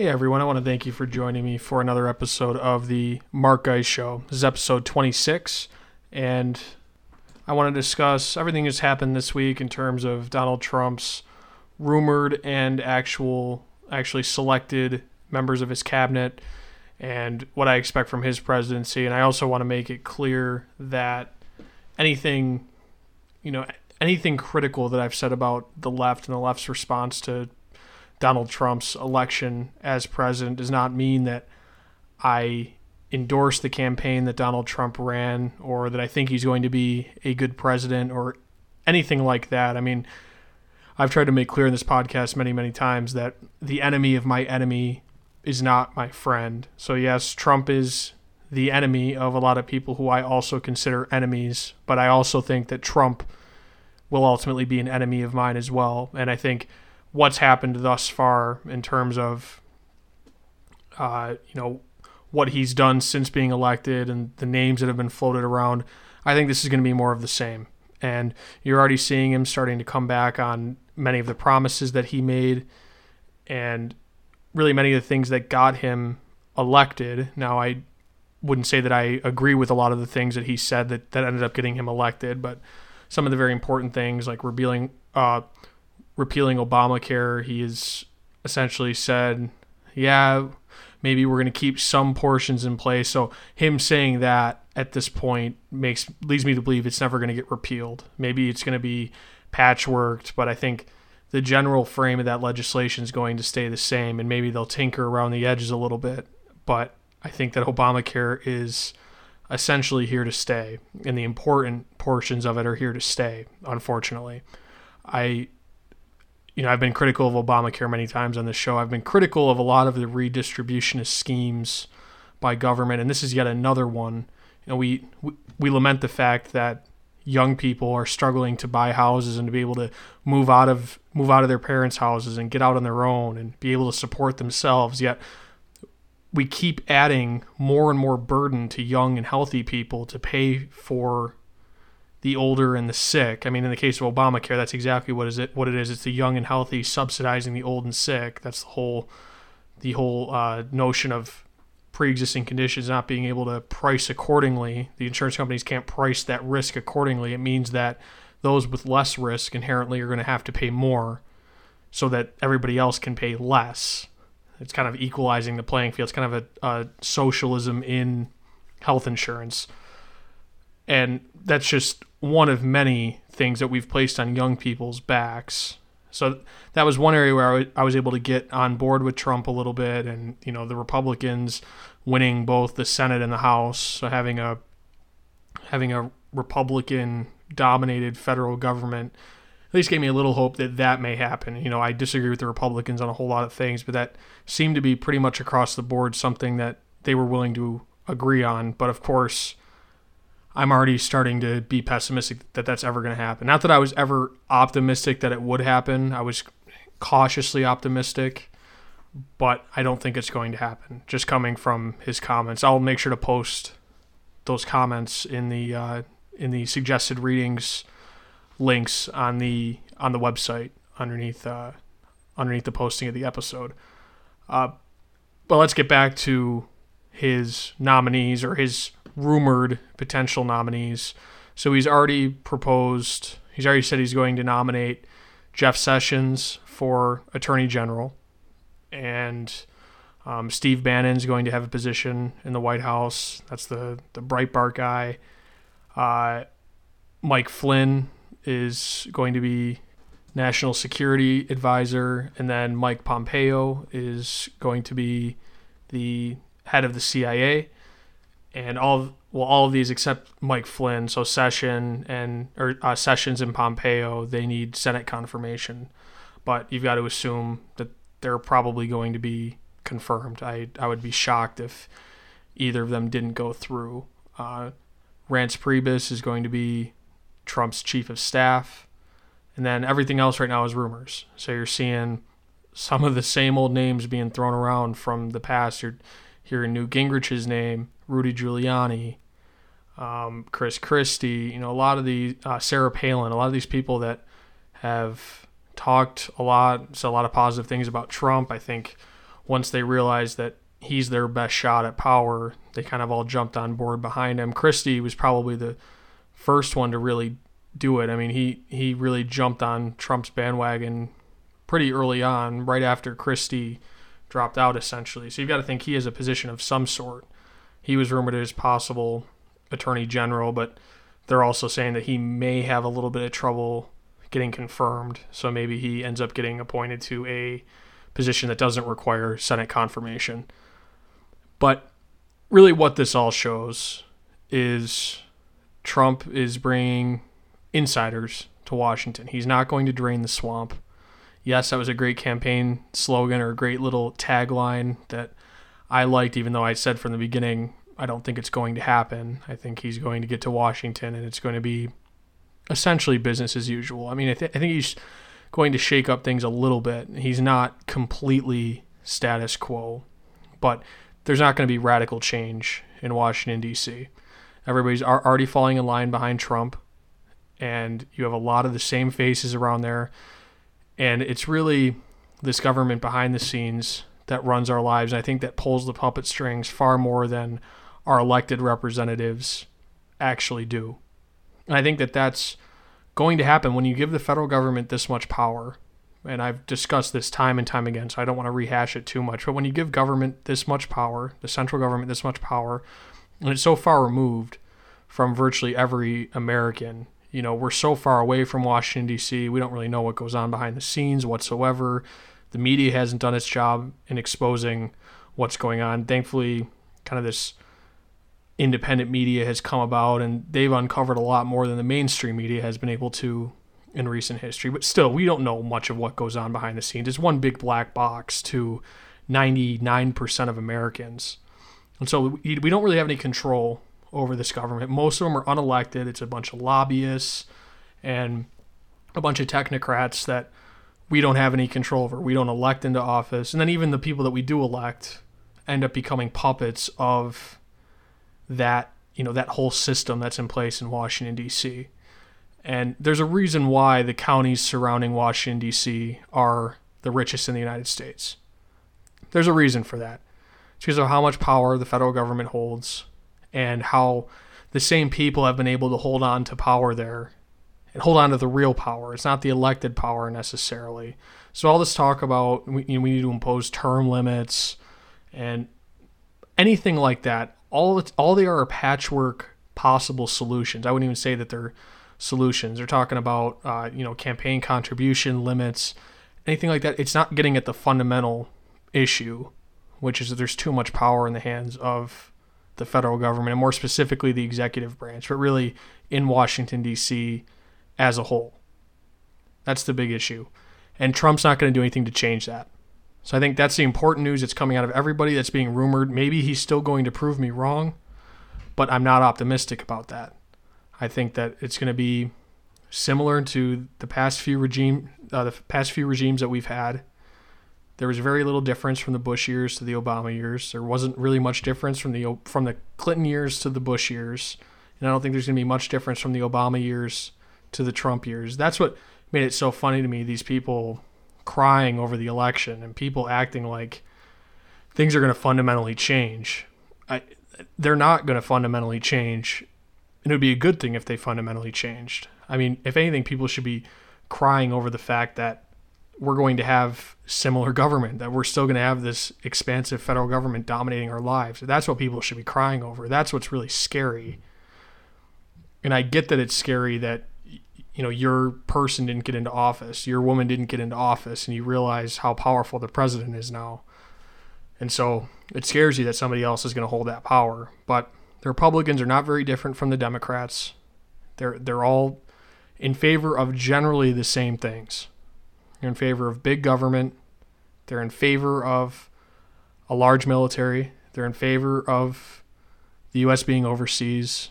Hey everyone, I want to thank you for joining me for another episode of the Mark Guy Show. This is episode 26, and I want to discuss everything that's happened this week in terms of Donald Trump's rumored and actual, actually selected members of his cabinet and what I expect from his presidency. And I also want to make it clear that anything, you know, anything critical that I've said about the left and the left's response to Donald Trump's election as president does not mean that I endorse the campaign that Donald Trump ran or that I think he's going to be a good president or anything like that. I mean, I've tried to make clear in this podcast many, many times that the enemy of my enemy is not my friend. So, yes, Trump is the enemy of a lot of people who I also consider enemies, but I also think that Trump will ultimately be an enemy of mine as well. And I think what's happened thus far in terms of uh, you know what he's done since being elected and the names that have been floated around. I think this is going to be more of the same. And you're already seeing him starting to come back on many of the promises that he made and really many of the things that got him elected. Now, I wouldn't say that I agree with a lot of the things that he said that, that ended up getting him elected, but some of the very important things like repealing, uh, repealing Obamacare, he has essentially said, yeah, maybe we're going to keep some portions in place. So him saying that at this point makes leads me to believe it's never going to get repealed. Maybe it's going to be patchworked, but I think the general frame of that legislation is going to stay the same, and maybe they'll tinker around the edges a little bit. But I think that Obamacare is essentially here to stay, and the important portions of it are here to stay. Unfortunately, I you know, I've been critical of Obamacare many times on this show. I've been critical of a lot of the redistributionist schemes by government, and this is yet another one. You know, we we, we lament the fact that young people are struggling to buy houses and to be able to move out of move out of their parents' houses and get out on their own and be able to support themselves. Yet we keep adding more and more burden to young and healthy people to pay for the older and the sick. I mean, in the case of Obamacare, that's exactly what is it. What it is. It's the young and healthy subsidizing the old and sick. That's the whole, the whole uh, notion of pre-existing conditions not being able to price accordingly. The insurance companies can't price that risk accordingly. It means that those with less risk inherently are going to have to pay more, so that everybody else can pay less. It's kind of equalizing the playing field. It's kind of a, a socialism in health insurance and that's just one of many things that we've placed on young people's backs. So that was one area where I was able to get on board with Trump a little bit, and you know the Republicans winning both the Senate and the House, so having a having a Republican dominated federal government at least gave me a little hope that that may happen. You know, I disagree with the Republicans on a whole lot of things, but that seemed to be pretty much across the board something that they were willing to agree on. But of course, I'm already starting to be pessimistic that that's ever going to happen. Not that I was ever optimistic that it would happen. I was cautiously optimistic, but I don't think it's going to happen. Just coming from his comments, I'll make sure to post those comments in the uh, in the suggested readings links on the on the website underneath uh, underneath the posting of the episode. Uh, but let's get back to his nominees or his rumored potential nominees. So he's already proposed, he's already said he's going to nominate Jeff Sessions for Attorney General. And um, Steve Bannon's going to have a position in the White House. That's the, the Breitbart guy. Uh, Mike Flynn is going to be National Security Advisor. And then Mike Pompeo is going to be the head of the CIA and all well all of these except Mike Flynn, so Session and or uh, Sessions and Pompeo, they need Senate confirmation, but you've got to assume that they're probably going to be confirmed. I I would be shocked if either of them didn't go through. Uh, Reince Priebus is going to be Trump's chief of staff, and then everything else right now is rumors. So you're seeing some of the same old names being thrown around from the past. You're hearing Newt Gingrich's name Rudy Giuliani, um, Chris Christie, you know, a lot of the uh, Sarah Palin, a lot of these people that have talked a lot, said a lot of positive things about Trump. I think once they realized that he's their best shot at power, they kind of all jumped on board behind him. Christie was probably the first one to really do it. I mean, he he really jumped on Trump's bandwagon pretty early on, right after Christie dropped out, essentially. So you've got to think he has a position of some sort. He was rumored as possible attorney general, but they're also saying that he may have a little bit of trouble getting confirmed. So maybe he ends up getting appointed to a position that doesn't require Senate confirmation. But really, what this all shows is Trump is bringing insiders to Washington. He's not going to drain the swamp. Yes, that was a great campaign slogan or a great little tagline that I liked, even though I said from the beginning, I don't think it's going to happen. I think he's going to get to Washington and it's going to be essentially business as usual. I mean, I, th- I think he's going to shake up things a little bit. He's not completely status quo, but there's not going to be radical change in Washington, D.C. Everybody's already falling in line behind Trump, and you have a lot of the same faces around there. And it's really this government behind the scenes that runs our lives. And I think that pulls the puppet strings far more than our elected representatives actually do. And I think that that's going to happen when you give the federal government this much power. And I've discussed this time and time again, so I don't want to rehash it too much. But when you give government this much power, the central government this much power, and it's so far removed from virtually every American, you know, we're so far away from Washington, D.C., we don't really know what goes on behind the scenes whatsoever. The media hasn't done its job in exposing what's going on. Thankfully, kind of this independent media has come about and they've uncovered a lot more than the mainstream media has been able to in recent history. But still, we don't know much of what goes on behind the scenes. It's one big black box to 99% of Americans. And so we, don't really have any control over this government. Most of them are unelected. It's a bunch of lobbyists and a bunch of technocrats that we don't have any control over. We don't elect into office. And then even the people that we do elect end up becoming puppets of that you know that whole system that's in place in Washington D.C. And there's a reason why the counties surrounding Washington D.C. are the richest in the United States. There's a reason for that. It's because of how much power the federal government holds and how the same people have been able to hold on to power there and hold on to the real power. It's not the elected power necessarily. So all this talk about we, you know, we need to impose term limits and anything like that all all they are are patchwork possible solutions. I wouldn't even say that they're solutions. They're talking about uh, you know campaign contribution limits, anything like that. It's not getting at the fundamental issue, which is that there's too much power in the hands of the federal government, and more specifically the executive branch, but really in Washington D.C. as a whole. That's the big issue, and Trump's not going to do anything to change that. So I think that's the important news that's coming out of everybody that's being rumored. Maybe he's still going to prove me wrong, but I'm not optimistic about that. I think that it's going to be similar to the past few regime, uh, the past few regimes that we've had. There was very little difference from the Bush years to the Obama years. There wasn't really much difference from the from the Clinton years to the Bush years, and I don't think there's going to be much difference from the Obama years to the Trump years. That's what made it so funny to me. These people crying over the election and people acting like things are going to fundamentally change. I, they're not going to fundamentally change. And it would be a good thing if they fundamentally changed. I mean, if anything, people should be crying over the fact that we're going to have similar government, that we're still going to have this expansive federal government dominating our lives. That's what people should be crying over. That's what's really scary. And I get that it's scary that you know your person didn't get into office your woman didn't get into office and you realize how powerful the president is now and so it scares you that somebody else is going to hold that power but the republicans are not very different from the democrats they're they're all in favor of generally the same things they're in favor of big government they're in favor of a large military they're in favor of the US being overseas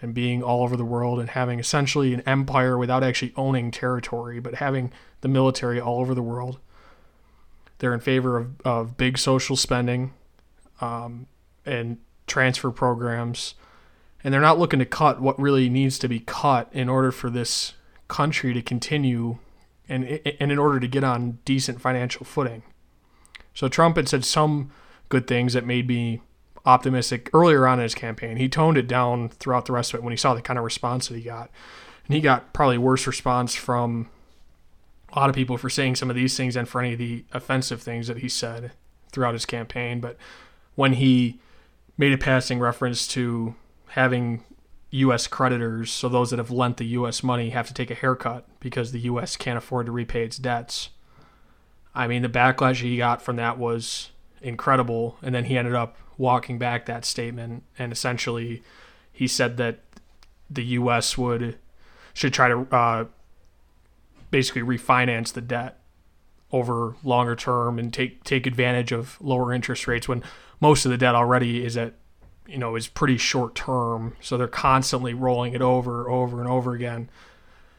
and being all over the world and having essentially an empire without actually owning territory, but having the military all over the world. They're in favor of, of big social spending um, and transfer programs. And they're not looking to cut what really needs to be cut in order for this country to continue and, and in order to get on decent financial footing. So Trump had said some good things that made me optimistic earlier on in his campaign. He toned it down throughout the rest of it when he saw the kind of response that he got. And he got probably worse response from a lot of people for saying some of these things and for any of the offensive things that he said throughout his campaign. But when he made a passing reference to having U.S. creditors, so those that have lent the U.S. money, have to take a haircut because the U.S. can't afford to repay its debts. I mean, the backlash he got from that was incredible. And then he ended up walking back that statement, and essentially, he said that the U.S. would should try to uh, basically refinance the debt over longer term and take take advantage of lower interest rates when most of the debt already is at you know is pretty short term. So they're constantly rolling it over over and over again.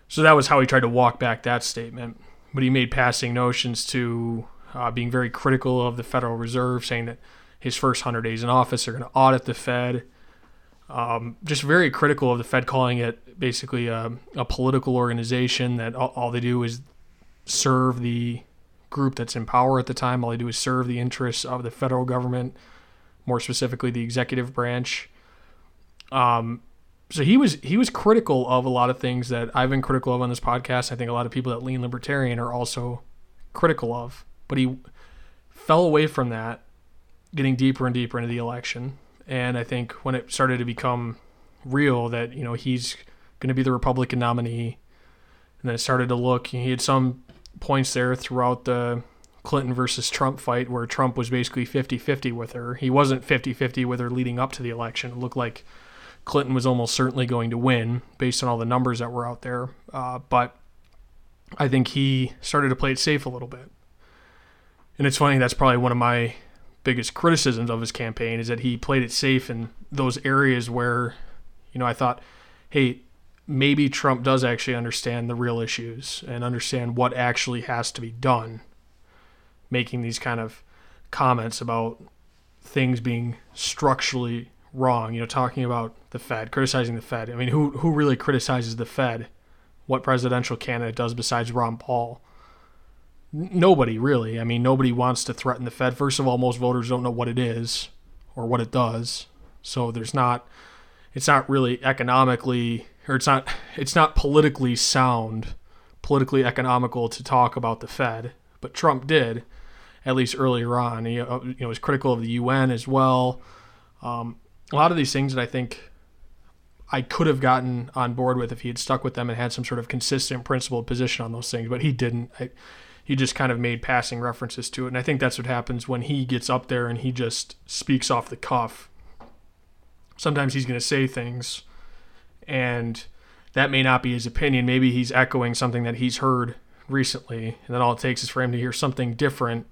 So that was how he tried to walk back that statement. But he made passing notions to uh, being very critical of the federal reserve saying that his first 100 days in office are going to audit the fed. Um, just very critical of the fed calling it basically a, a political organization that all, all they do is serve the group that's in power at the time. All they do is serve the interests of the federal government, more specifically the executive branch. Um, so he was he was critical of a lot of things that I've been critical of on this podcast. I think a lot of people that lean libertarian are also critical of, but he fell away from that, getting deeper and deeper into the election. And I think when it started to become real that you know he's going to be the Republican nominee, and then it started to look. He had some points there throughout the Clinton versus Trump fight where Trump was basically 50 50 with her. He wasn't 50 50 with her leading up to the election. It looked like Clinton was almost certainly going to win based on all the numbers that were out there. Uh, but I think he started to play it safe a little bit. And it's funny, that's probably one of my biggest criticisms of his campaign is that he played it safe in those areas where, you know, I thought, hey, maybe Trump does actually understand the real issues and understand what actually has to be done, making these kind of comments about things being structurally wrong. You know, talking about the Fed, criticizing the Fed. I mean, who who really criticizes the Fed? What presidential candidate does besides Ron Paul? Nobody really. I mean, nobody wants to threaten the Fed. First of all, most voters don't know what it is or what it does. So there's not it's not really economically or it's not it's not politically sound, politically economical to talk about the Fed, but Trump did, at least earlier on. He you know was critical of the UN as well. Um, a lot of these things that I think I could have gotten on board with if he had stuck with them and had some sort of consistent, principled position on those things, but he didn't. I, he just kind of made passing references to it, and I think that's what happens when he gets up there and he just speaks off the cuff. Sometimes he's going to say things and that may not be his opinion. Maybe he's echoing something that he's heard recently, and then all it takes is for him to hear something different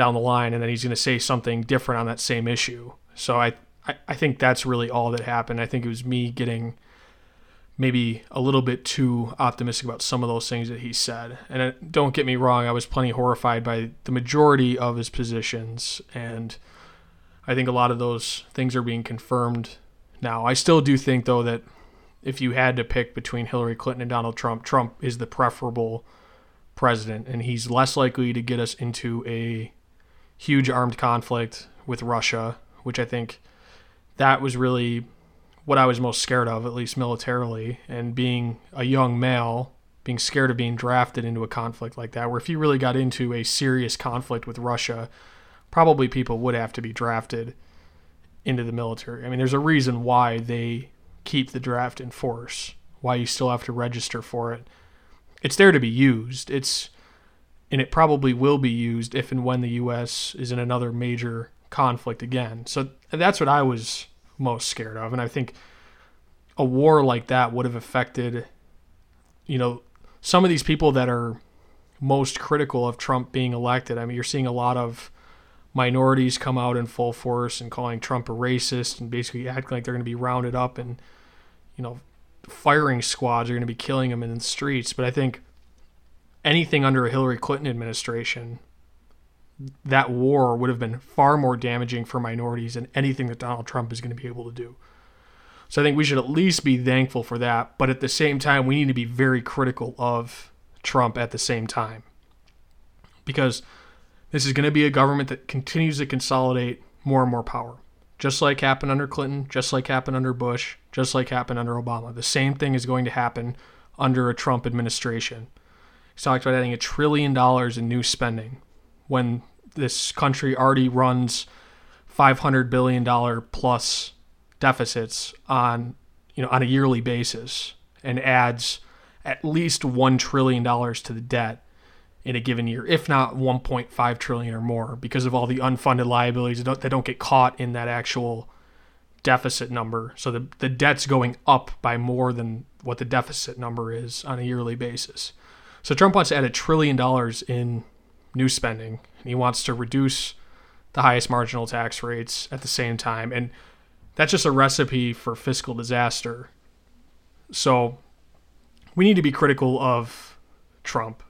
down the line, and then he's going to say something different on that same issue. So I, I, I think that's really all that happened. I think it was me getting maybe a little bit too optimistic about some of those things that he said. And uh, don't get me wrong, I was plenty horrified by the majority of his positions, and I think a lot of those things are being confirmed now. I still do think, though, that if you had to pick between Hillary Clinton and Donald Trump, Trump is the preferable president, and he's less likely to get us into a huge armed conflict with Russia, which I think that was really what I was most scared of, at least militarily, and being a young male, being scared of being drafted into a conflict like that, where if you really got into a serious conflict with Russia, probably people would have to be drafted into the military. I mean, there's a reason why they keep the draft in force, why you still have to register for it. It's there to be used. It's and it probably will be used if and when the US is in another major conflict again. So that's what I was most scared of and I think a war like that would have affected you know some of these people that are most critical of Trump being elected. I mean, you're seeing a lot of minorities come out in full force and calling Trump a racist and basically acting like they're going to be rounded up and, you know, firing squads are going to be killing them in the streets. But I think anything under a Hillary Clinton administration, that war would have been far more damaging for minorities than anything that Donald Trump is going to be able to do. So I think we should at least be thankful for that. But at the same time, we need to be very critical of Trump at the same time. Because This is going to be a government that continues to consolidate more and more power, just like happened under Clinton, just like happened under Bush, just like happened under Obama. The same thing is going to happen under a Trump administration. Talked about adding a trillion dollars in new spending when this country already runs 500 billion dollar plus deficits on you know on a yearly basis and adds at least 1 trillion dollars to the debt in a given year if not 1.5 trillion or more because of all the unfunded liabilities that don't, that don't get caught in that actual deficit number. So the, the debt's going up by more than what the deficit number is on a yearly basis so trump wants to add a trillion dollars in new spending and he wants to reduce the highest marginal tax rates at the same time. And that's just a recipe for fiscal disaster. So we need to be critical of Trump.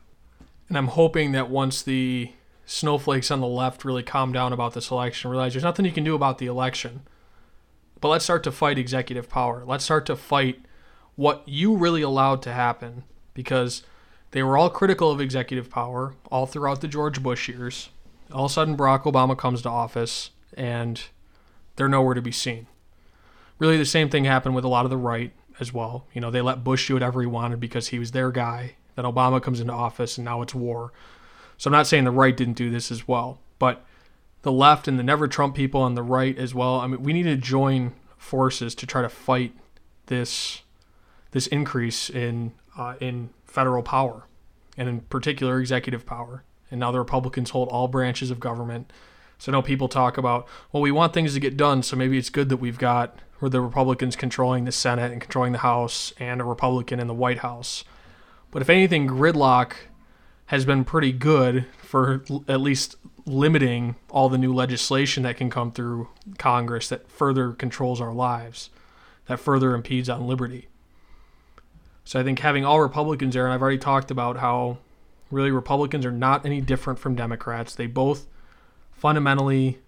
And I'm hoping that once the snowflakes on the left really calm down about this election, realize there's nothing you can do about the election. But let's start to fight executive power. Let's start to fight what you really allowed to happen because they were all critical of executive power all throughout the George Bush years all of a sudden Barack Obama comes to office and they're nowhere to be seen. Really, the same thing happened with a lot of the right as well. You know, they let Bush do whatever he wanted because he was their guy. Then Obama comes into office and now it's war. So I'm not saying the right didn't do this as well, but the left and the never Trump people on the right as well. I mean, we need to join forces to try to fight this this increase in uh, in federal power and in particular executive power and now the Republicans hold all branches of government. So I know people talk about, well, we want things to get done, so maybe it's good that we've got where the Republicans controlling the Senate and controlling the House and a Republican in the White House. But if anything, gridlock has been pretty good for at least limiting all the new legislation that can come through Congress that further controls our lives, that further impedes on liberty. So I think having all Republicans there, and I've already talked about how Really, Republicans are not any different from Democrats. They both fundamentally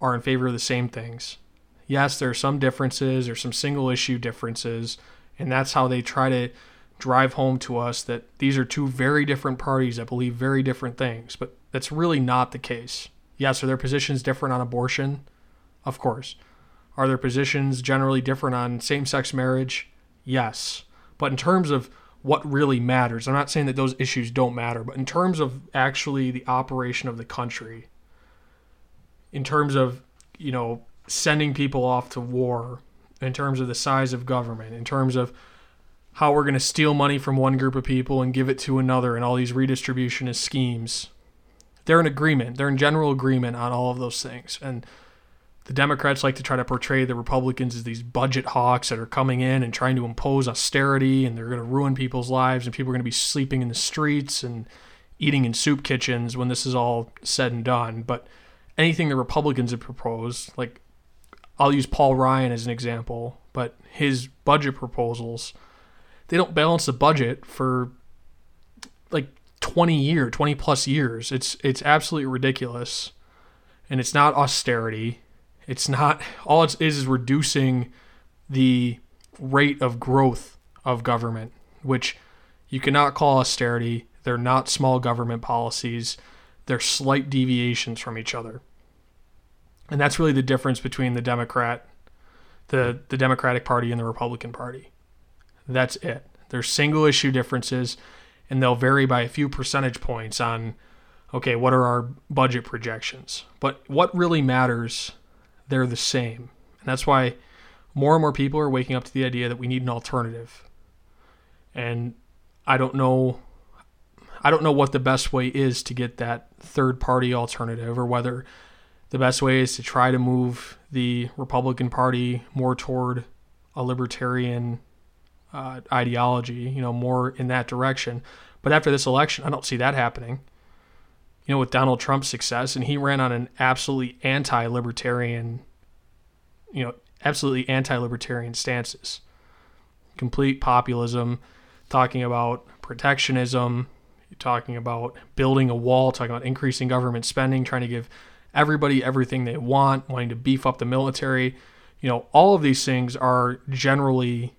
are in favor of the same things. Yes, there are some differences or some single issue differences, and that's how they try to drive home to us that these are two very different parties that believe very different things, but that's really not the case. Yes, are their positions different on abortion? Of course. Are their positions generally different on same sex marriage? Yes. But in terms of what really matters. I'm not saying that those issues don't matter, but in terms of actually the operation of the country, in terms of, you know, sending people off to war, in terms of the size of government, in terms of how we're going to steal money from one group of people and give it to another and all these redistributionist schemes. They're in agreement. They're in general agreement on all of those things. And the Democrats like to try to portray the Republicans as these budget hawks that are coming in and trying to impose austerity and they're going to ruin people's lives and people are going to be sleeping in the streets and eating in soup kitchens when this is all said and done. But anything the Republicans have proposed, like I'll use Paul Ryan as an example, but his budget proposals, they don't balance the budget for like 20 year, 20 plus years. It's it's absolutely ridiculous. And it's not austerity it's not all it is is reducing the rate of growth of government, which you cannot call austerity. They're not small government policies. They're slight deviations from each other. And that's really the difference between the Democrat the the Democratic Party and the Republican Party. That's it. There's single issue differences and they'll vary by a few percentage points on okay, what are our budget projections? But what really matters they're the same. And that's why more and more people are waking up to the idea that we need an alternative. And I don't know I don't know what the best way is to get that third party alternative or whether the best way is to try to move the Republican Party more toward a libertarian uh, ideology, you know, more in that direction. But after this election, I don't see that happening you know, with Donald Trump's success, and he ran on an absolutely anti-libertarian, you know, absolutely anti-libertarian stances, complete populism, talking about protectionism, talking about building a wall, talking about increasing government spending, trying to give everybody everything they want, wanting to beef up the military. You know, all of these things are generally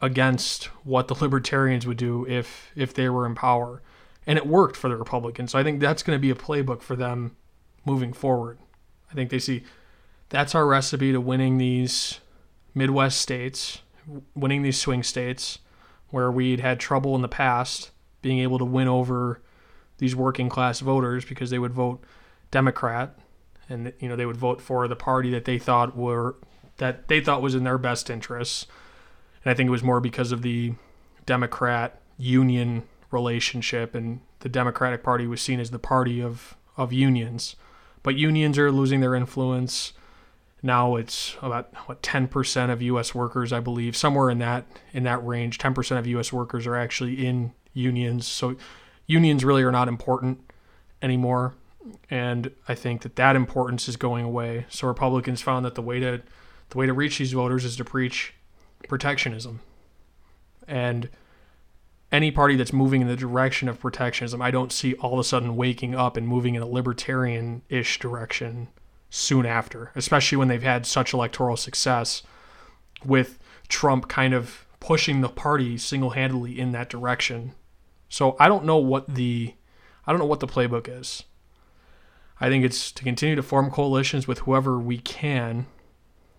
against what the libertarians would do if if they were in power And it worked for the Republicans. So I think that's going to be a playbook for them moving forward. I think they see that's our recipe to winning these Midwest states, winning these swing states where we'd had trouble in the past being able to win over these working class voters because they would vote Democrat and you know they would vote for the party that they thought were that they thought was in their best interests. And I think it was more because of the Democrat union relationship and the Democratic Party was seen as the party of of unions. But unions are losing their influence. Now it's about what 10% of US workers, I believe, somewhere in that in that range. 10% of US workers are actually in unions. So unions really are not important anymore. And I think that that importance is going away. So Republicans found that the way to the way to reach these voters is to preach protectionism. And any party that's moving in the direction of protectionism, I don't see all of a sudden waking up and moving in a libertarian ish direction soon after, especially when they've had such electoral success with Trump kind of pushing the party single handedly in that direction. So I don't know what the I don't know what the playbook is. I think it's to continue to form coalitions with whoever we can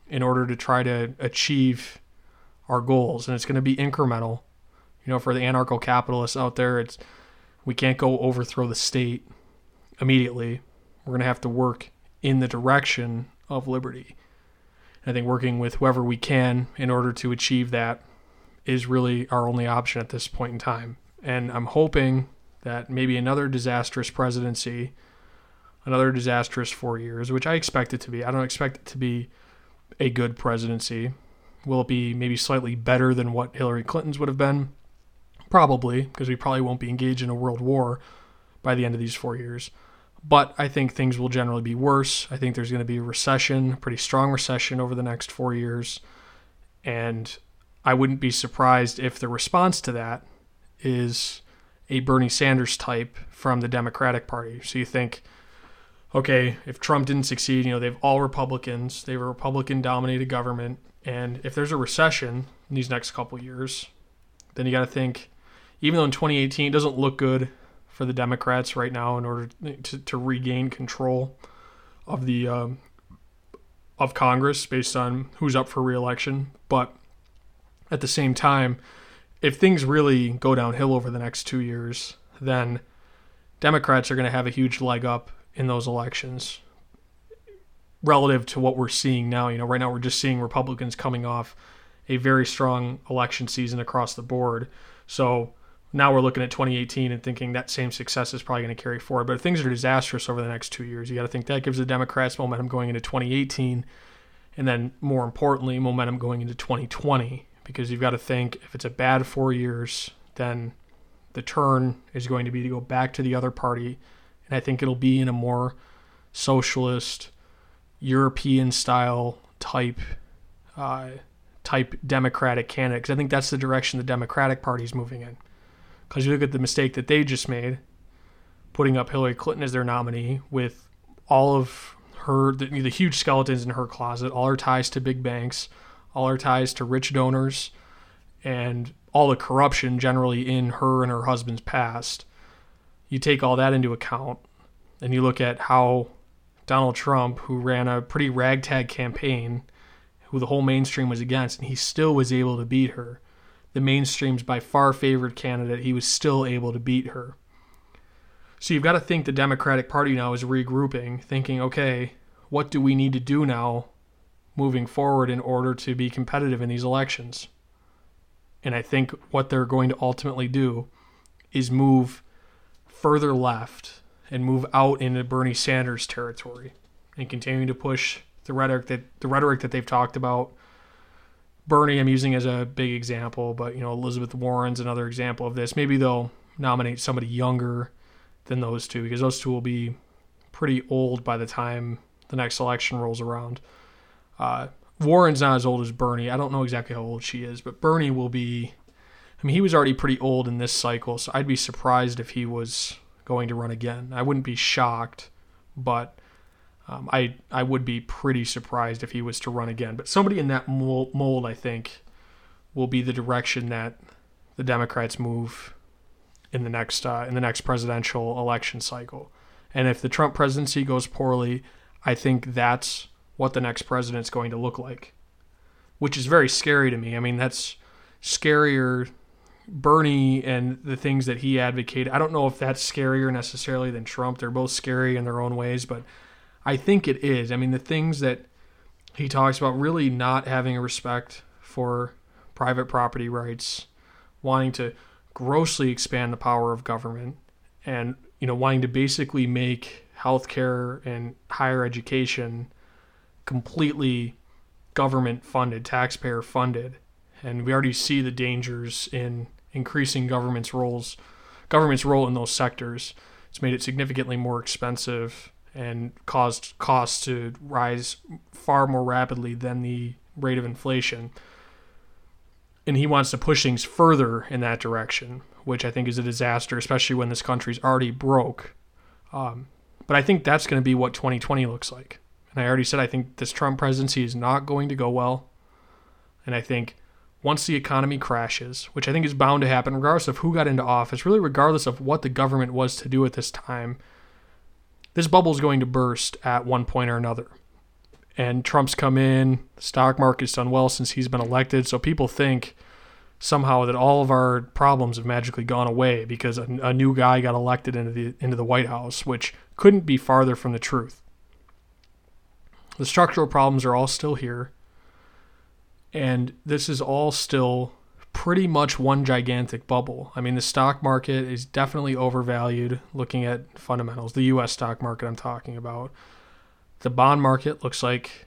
in order to try to achieve our goals. And it's going to be incremental. You know, for the anarcho capitalists out there, it's we can't go overthrow the state immediately. We're going to have to work in the direction of liberty. And I think working with whoever we can in order to achieve that is really our only option at this point in time. And I'm hoping that maybe another disastrous presidency another disastrous four years, which I expect it to be. I don't expect it to be a good presidency. Will it be maybe slightly better than what Hillary Clinton's would have been? Probably, because we probably won't be engaged in a world war by the end of these four years. But I think things will generally be worse. I think there's going to be a recession, pretty strong recession over the next four years. And I wouldn't be surprised if the response to that is a Bernie Sanders type from the Democratic Party. So you think okay, if Trump didn't succeed, you know, they've all Republicans, they have a Republican dominated government. And if there's a recession in these next couple years, then you got to think, even though in 2018 it doesn't look good for the Democrats right now in order to, to regain control of the um, of Congress based on who's up for reelection, but at the same time, if things really go downhill over the next two years, then Democrats are going to have a huge leg up in those elections relative to what we're seeing now. You know, right now we're just seeing Republicans coming off a very strong election season across the board. So now we're looking at 2018 and thinking that same success is probably going to carry forward. But if things are disastrous over the next two years, you got to think that gives the Democrats momentum going into 2018, and then more importantly, momentum going into 2020. Because you've got to think if it's a bad four years, then the turn is going to be to go back to the other party and I think it'll be in a more socialist, European style type uh, type Democratic candidate. Because I think that's the direction the Democratic Party is moving in. Because you look at the mistake that they just made, putting up Hillary Clinton as their nominee with all of her the, the huge skeletons in her closet, all her ties to big banks, all her ties to rich donors, and all the corruption generally in her and her husband's past you take all that into account and you look at how Donald Trump, who ran a pretty ragtag campaign, who the whole mainstream was against, and he still was able to beat her. The mainstream's by far favored candidate, he was still able to beat her. So you've got to think the Democratic Party now is regrouping, thinking, okay, what do we need to do now moving forward in order to be competitive in these elections? And I think what they're going to ultimately do is move further left and move out into Bernie Sanders territory and continuing to push the rhetoric that the rhetoric that they've talked about. Bernie, I'm using as a big example, but you know Elizabeth Warren's another example of this. Maybe they'll nominate somebody younger than those two because those two will be pretty old by the time the next election rolls around. Uh, Warren's not as old as Bernie. I don't know exactly how old she is, but Bernie will be I mean, he was already pretty old in this cycle, so I'd be surprised if he was going to run again. I wouldn't be shocked, but um, I I would be pretty surprised if he was to run again. But somebody in that mold, I think, will be the direction that the Democrats move in the next uh, in the next presidential election cycle. And if the Trump presidency goes poorly, I think that's what the next president's going to look like, which is very scary to me. I mean, that's scarier. Bernie and the things that he advocated. I don't know if that's scarier necessarily than Trump. They're both scary in their own ways, but I think it is. I mean, the things that he talks about really not having a respect for private property rights, wanting to grossly expand the power of government, and you know, wanting to basically make healthcare and higher education completely government funded, taxpayer funded. And we already see the dangers in increasing government's roles government's role in those sectors. It's made it significantly more expensive and caused costs to rise far more rapidly than the rate of inflation. And he wants to push things further in that direction, which I think is a disaster, especially when this country's already broke. Um, but I think that's going to be what 2020 looks like. And I already said I think this Trump presidency is not going to go well. And I think once the economy crashes, which I think is bound to happen regardless of who got into office, really regardless of what the government was to do at this time, this bubble is going to burst at one point or another. And Trump's come in, the stock market's done well since he's been elected, so people think somehow that all of our problems have magically gone away because a, a new guy got elected into the into the White House, which couldn't be farther from the truth. The structural problems are all still here. And this is all still pretty much one gigantic bubble. I mean, the stock market is definitely overvalued looking at fundamentals, the US stock market I'm talking about. The bond market looks like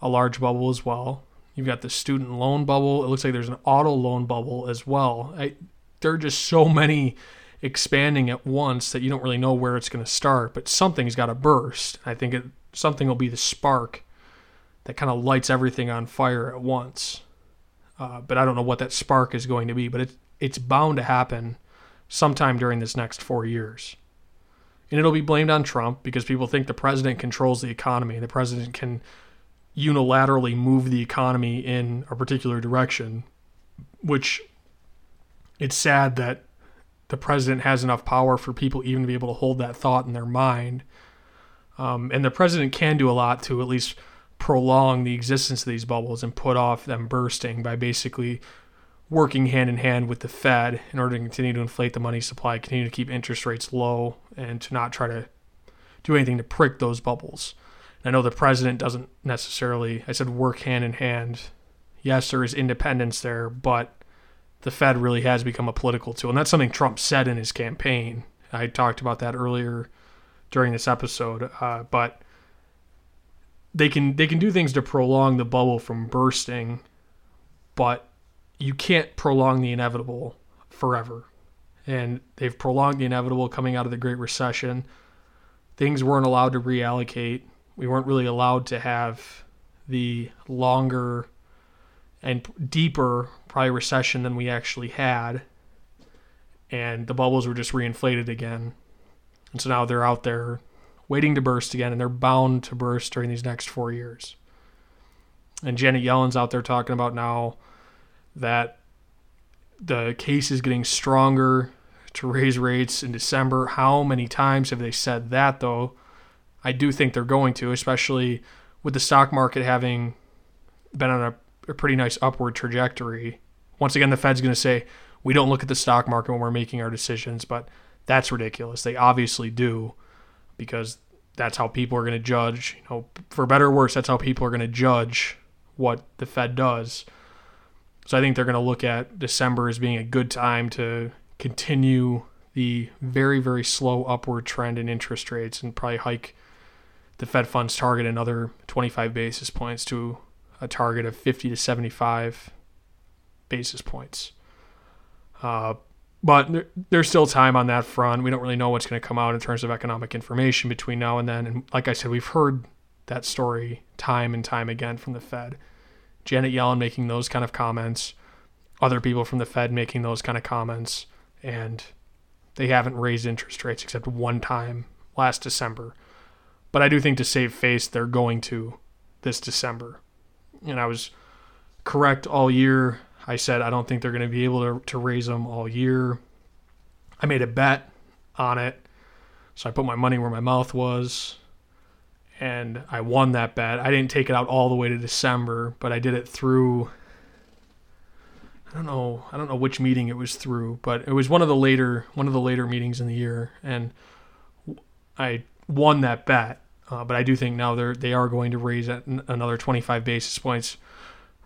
a large bubble as well. You've got the student loan bubble. It looks like there's an auto loan bubble as well. I, there are just so many expanding at once that you don't really know where it's going to start, but something's got to burst. I think it, something will be the spark that kind of lights everything on fire at once. Uh, but I don't know what that spark is going to be, but it, it's bound to happen sometime during this next four years. And it'll be blamed on Trump because people think the president controls the economy. The president can unilaterally move the economy in a particular direction, which it's sad that the president has enough power for people even to be able to hold that thought in their mind. Um, and the president can do a lot to at least prolong the existence of these bubbles and put off them bursting by basically working hand in hand with the Fed in order to continue to inflate the money supply, continue to keep interest rates low, and to not try to do anything to prick those bubbles. And I know the president doesn't necessarily, I said work hand in hand. Yes, there is independence there, but the Fed really has become a political tool. And that's something Trump said in his campaign. I talked about that earlier during this episode. Uh, but they can they can do things to prolong the bubble from bursting, but you can't prolong the inevitable forever. And they've prolonged the inevitable coming out of the Great Recession. Things weren't allowed to reallocate. We weren't really allowed to have the longer and deeper probably recession than we actually had. And the bubbles were just reinflated again. And so now they're out there waiting to burst again, and they're bound to burst during these next four years. And Janet Yellen's out there talking about now that the case is getting stronger to raise rates in December. How many times have they said that, though? I do think they're going to, especially with the stock market having been on a a pretty nice upward trajectory. Once again, the Fed's going to say, we don't look at the stock market when we're making our decisions, but that's ridiculous. They obviously do because that's how people are going to judge. You know, for better or worse, that's how people are going to judge what the Fed does. So I think they're going to look at December as being a good time to continue the very, very slow upward trend in interest rates and probably hike the Fed funds target another 25 basis points to a target of 50 to 75 basis points. Uh, but there, there's still time on that front. We don't really know what's going to come out in terms of economic information between now and then. And like I said, we've heard that story time and time again from the Fed. Janet Yellen making those kind of comments, other people from the Fed making those kind of comments, and they haven't raised interest rates except one time last December. But I do think to save face, they're going to this December and I was correct all year. I said I don't think they're going to be able to, to raise them all year. I made a bet on it. So I put my money where my mouth was and I won that bet. I didn't take it out all the way to December, but I did it through I don't know, I don't know which meeting it was through, but it was one of the later one of the later meetings in the year and I won that bet. Uh, but I do think now they're they are going to raise another 25 basis points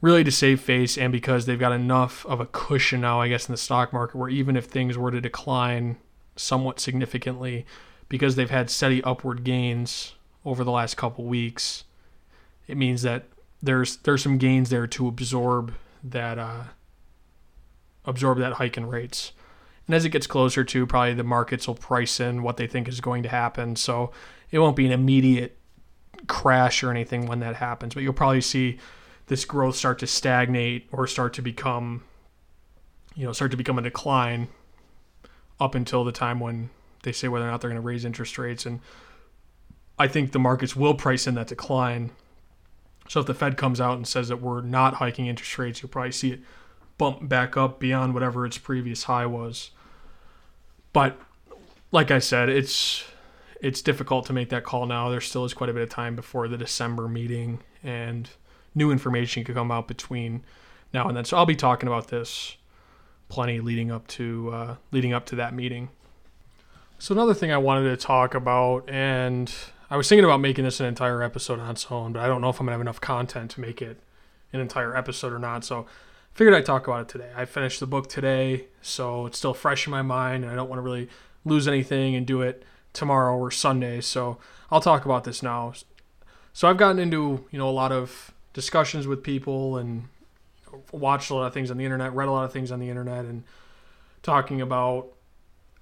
really to save face and because they've got enough of a cushion now, I guess, in the stock market where even if things were to decline somewhat significantly, because they've had steady upward gains over the last couple weeks, it means that there's there's some gains there to absorb that uh, absorb that hike in rates. And as it gets closer to, probably the markets will price in what they think is going to happen. So it won't be an immediate crash or anything when that happens, but you'll probably see this growth start to stagnate or start to become, you know, start to become a decline up until the time when they say whether or not they're going to raise interest rates. And I think the markets will price in that decline. So if the Fed comes out and says that we're not hiking interest rates, you'll probably see it bump back up beyond whatever its previous high was. But like I said, it's it's difficult to make that call now. There still is quite a bit of time before the December meeting, and new information could come out between now and then. So I'll be talking about this plenty leading up to uh, leading up to that meeting. So another thing I wanted to talk about, and I was thinking about making this an entire episode on its own, but I don't know if I'm gonna have enough content to make it an entire episode or not. So figured I'd talk about it today. I finished the book today, so it's still fresh in my mind, and I don't want to really lose anything and do it tomorrow or Sunday. So I'll talk about this now. So I've gotten into you know a lot of discussions with people and watched a lot of things on the internet, read a lot of things on the internet, and talking about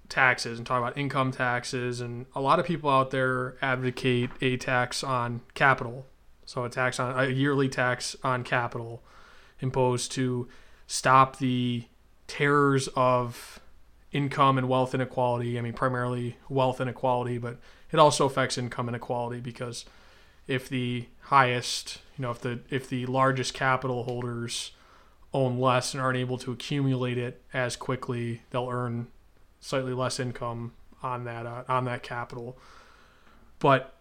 taxes and talking about income taxes. And a lot of people out there advocate a tax on capital. So a tax on a yearly tax on capital imposed to stop the terrors of income and wealth inequality. I mean, primarily wealth inequality, but it also affects income inequality because if the highest, you know, if the if the largest capital holders own less and aren't able to accumulate it as quickly, they'll earn slightly less income on that uh, on that capital. But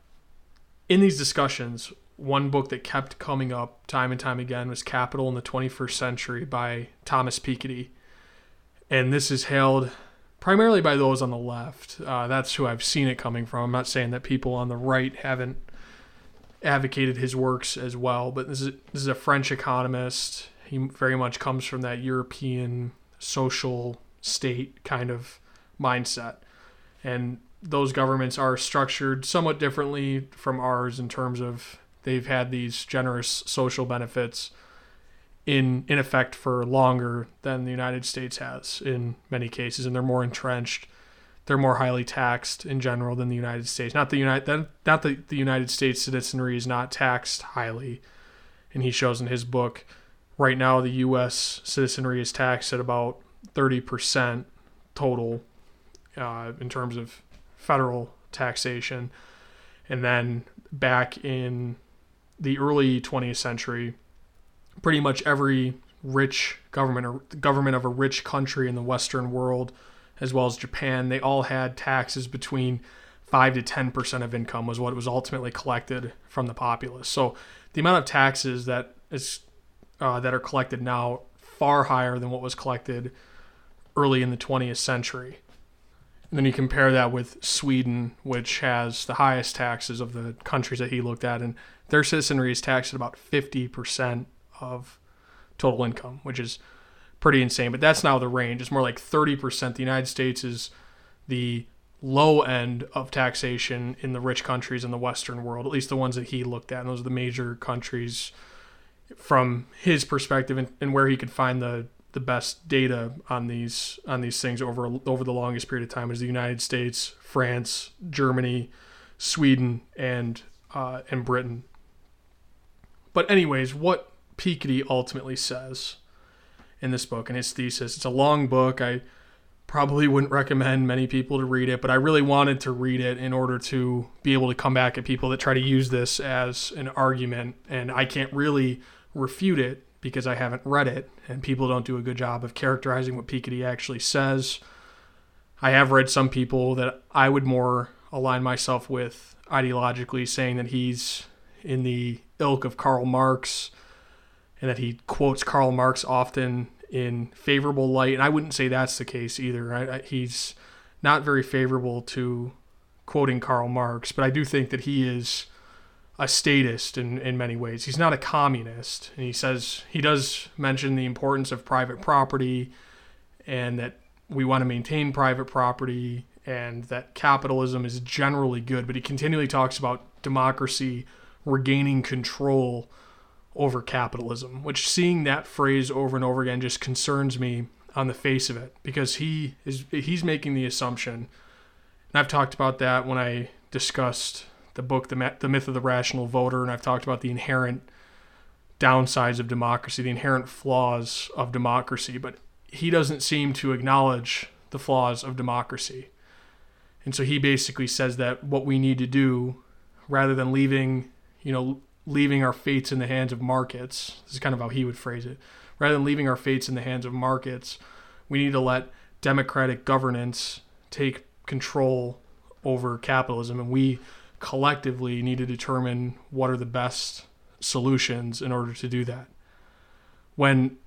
in these discussions, one book that kept coming up time and time again was Capital in the 21st Century by Thomas Piketty. And this is hailed primarily by those on the left. Uh, that's who I've seen it coming from. I'm not saying that people on the right haven't advocated his works as well. But this is this is a French economist. He very much comes from that European social state kind of mindset, and those governments are structured somewhat differently from ours in terms of they've had these generous social benefits in in effect for longer than the United States has in many cases, and they're more entrenched they're more highly taxed in general than the United States. Not the United not the, the United States citizenry is not taxed highly. And he shows in his book right now the US citizenry is taxed at about 30% total uh, in terms of federal taxation. And then back in the early 20th century, pretty much every rich government or government of a rich country in the Western world as well as Japan, they all had taxes between 5 to 10% of income was what was ultimately collected from the populace. So the amount of taxes that is uh, that are collected now far higher than what was collected early in the 20th century. And then you compare that with Sweden, which has the highest taxes of the countries that he looked at, and their citizenry is taxed at about 50% of total income, which is pretty insane. But that's now the range. It's more like 30%. The United States is the low end of taxation in the rich countries in the Western world, at least the ones that he looked at. And those are the major countries from his perspective and, and where he could find the the best data on these on these things over over the longest period of time is the United States, France, Germany, Sweden, and uh, and Britain. But anyways, what Piketty ultimately says in this book and his thesis. It's a long book. I probably wouldn't recommend many people to read it, but I really wanted to read it in order to be able to come back at people that try to use this as an argument. And I can't really refute it because I haven't read it, and people don't do a good job of characterizing what Piketty actually says. I have read some people that I would more align myself with ideologically, saying that he's in the ilk of Karl Marx and that he quotes Karl Marx often in favorable light. And I wouldn't say that's the case either. I, I, he's not very favorable to quoting Karl Marx, but I do think that he is a statist in, in many ways. He's not a communist. And he says he does mention the importance of private property and that we want to maintain private property and that capitalism is generally good, but he continually talks about democracy regaining control over capitalism, which seeing that phrase over and over again just concerns me on the face of it because he is he's making the assumption and I've talked about that when I discussed the book the, the myth of the rational voter and I've talked about the inherent downsides of democracy the inherent flaws of democracy but he doesn't seem to acknowledge the flaws of democracy. And so he basically says that what we need to do rather than leaving you know leaving our fates in the hands of markets. This is kind of how he would phrase it. Rather than leaving our fates in the hands of markets, we need to let democratic governance take control over capitalism, and we collectively need to determine what are the best solutions in order to do that. When,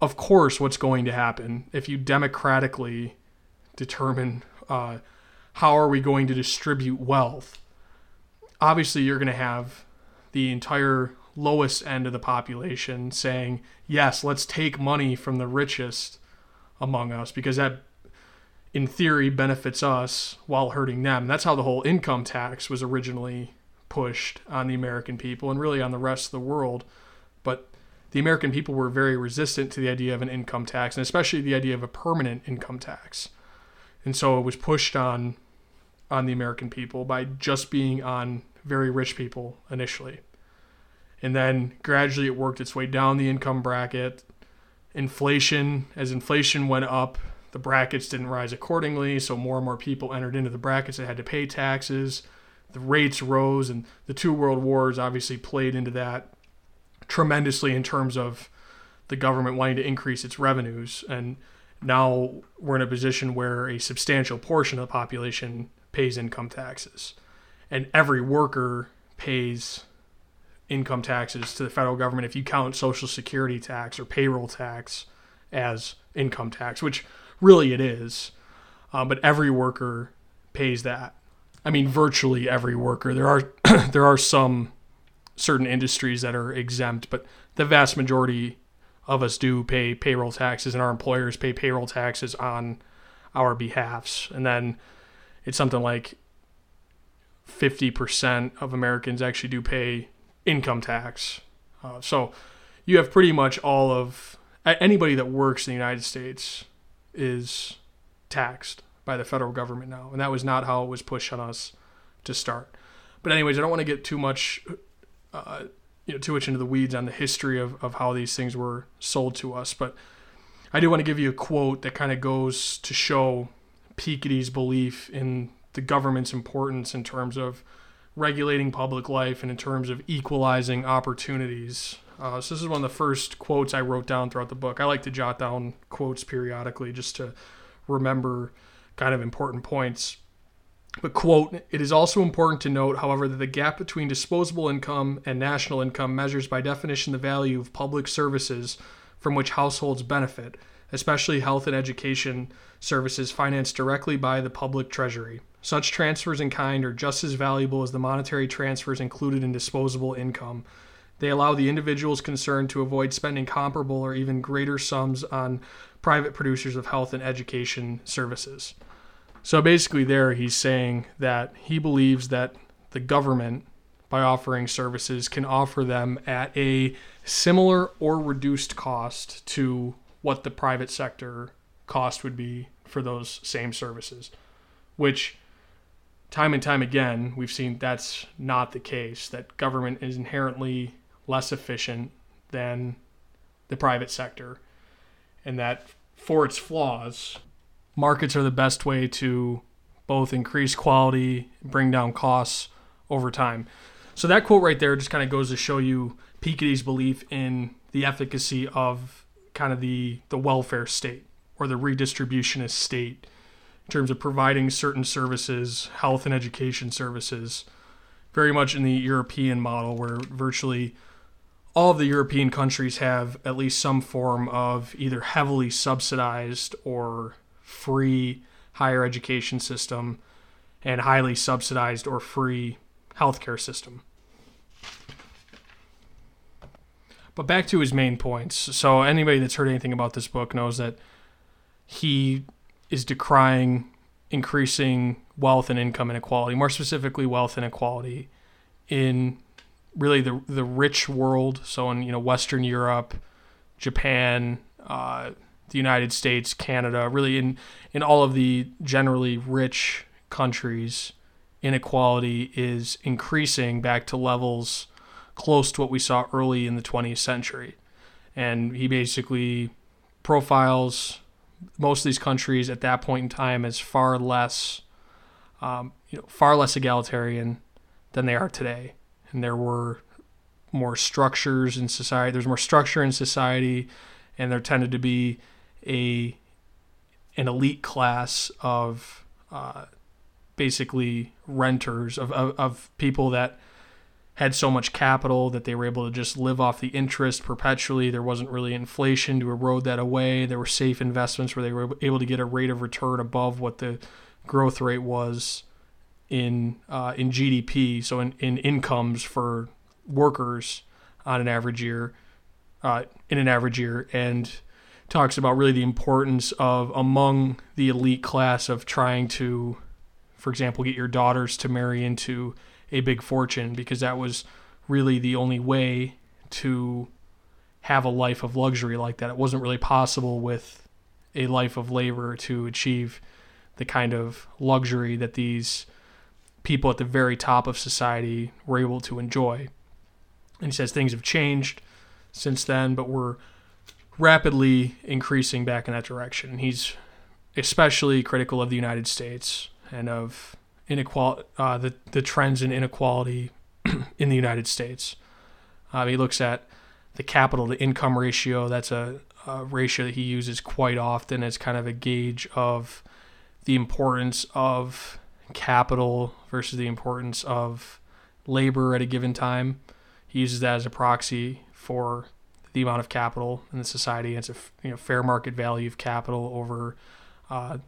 of course, what's going to happen if you democratically determine uh, how are we going to distribute wealth, obviously you're going to have the entire lowest end of the population saying, yes, let's take money from the richest among us because that, in theory, benefits us while hurting them. That's how the whole income tax was originally pushed on the American people and really on the rest of the world. But the American people were very resistant to the idea of an income tax and especially the idea of a permanent income tax. And so it was pushed on on the American people by just being on very rich people initially. And then gradually it worked its way down the income bracket. Inflation, as inflation went up, the brackets didn't rise accordingly, so more and more people entered into the brackets that had to pay taxes. The rates rose, and the two world wars obviously played into that tremendously in terms of the government wanting to increase its revenues. And now we're in a position where a substantial portion of the population pays income taxes and every worker pays income taxes to the federal government if you count social security tax or payroll tax as income tax, which really it is. Uh, but every worker pays that. I mean, virtually every worker. There are there are some certain industries that are exempt, but the vast majority of us do pay payroll taxes, and our employers pay payroll taxes on our behalfs. And then it's something like 50% of Americans actually do pay income tax. Uh, so you have pretty much all of anybody that works in the United States is taxed by the federal government now, and that was not how it was pushed on us to start. But anyways, I don't want to get too much, uh, you know, too much into the weeds on the history of, of how these things were sold to us. But I do want to give you a quote that kind of goes to show Piketty's belief in the government's importance in terms of regulating public life and in terms of equalizing opportunities. Uh, so this is one of the first quotes I wrote down throughout the book. I like to jot down quotes periodically just to remember kind of important points. But quote, it is also important to note, however, that the gap between disposable income and national income measures by definition the value of public services from which households benefit, especially health and education services financed directly by the public treasury. Such transfers in kind are just as valuable as the monetary transfers included in disposable income. They allow the individuals concerned to avoid spending comparable or even greater sums on private producers of health and education services. So basically, there he's saying that he believes that the government, by offering services, can offer them at a similar or reduced cost to what the private sector cost would be for those same services, which time and time again, we've seen that's not the case, that government is inherently less efficient than the private sector, and that for its flaws, markets are the best way to both increase quality, bring down costs over time. So that quote right there just kind of goes to show you Piketty's belief in the efficacy of kind of the the welfare state or the redistributionist state in terms of providing certain services, health and education services, very much in the European model, where virtually all of the European countries have at least some form of either heavily subsidized or free higher education system and highly subsidized or free healthcare system. But back to his main points. So anybody that's heard anything about this book knows that he is decrying increasing wealth and income inequality, more specifically wealth inequality in really the the rich world. So in you know Western Europe, Japan, uh, the United States, Canada, really in in all of the generally rich countries, inequality is increasing back to levels close to what we saw early in the 20th century. And he basically profiles most of these countries at that point in time as far less, um, you know, far less egalitarian than they are today. And there were more structures in society. There's more structure in society, and there tended to be a an elite class of uh, basically renters of, of, of people that had so much capital that they were able to just live off the interest perpetually. There wasn't really inflation to erode that away. There were safe investments where they were able to get a rate of return above what the growth rate was in uh, in GDP, so in, in incomes for workers on an average year, uh, in an average year, and talks about really the importance of among the elite class of trying to, for example, get your daughters to marry into a big fortune because that was really the only way to have a life of luxury like that. It wasn't really possible with a life of labor to achieve the kind of luxury that these people at the very top of society were able to enjoy. And he says things have changed since then, but we're rapidly increasing back in that direction. He's especially critical of the United States and of inequality, uh, the the trends in inequality in the United States. Uh, he looks at the capital to income ratio. That's a, a, ratio that he uses quite often as kind of a gauge of the importance of capital versus the importance of labor at a given time. He uses that as a proxy for the amount of capital in the society. It's a you know, fair market value of capital over uh,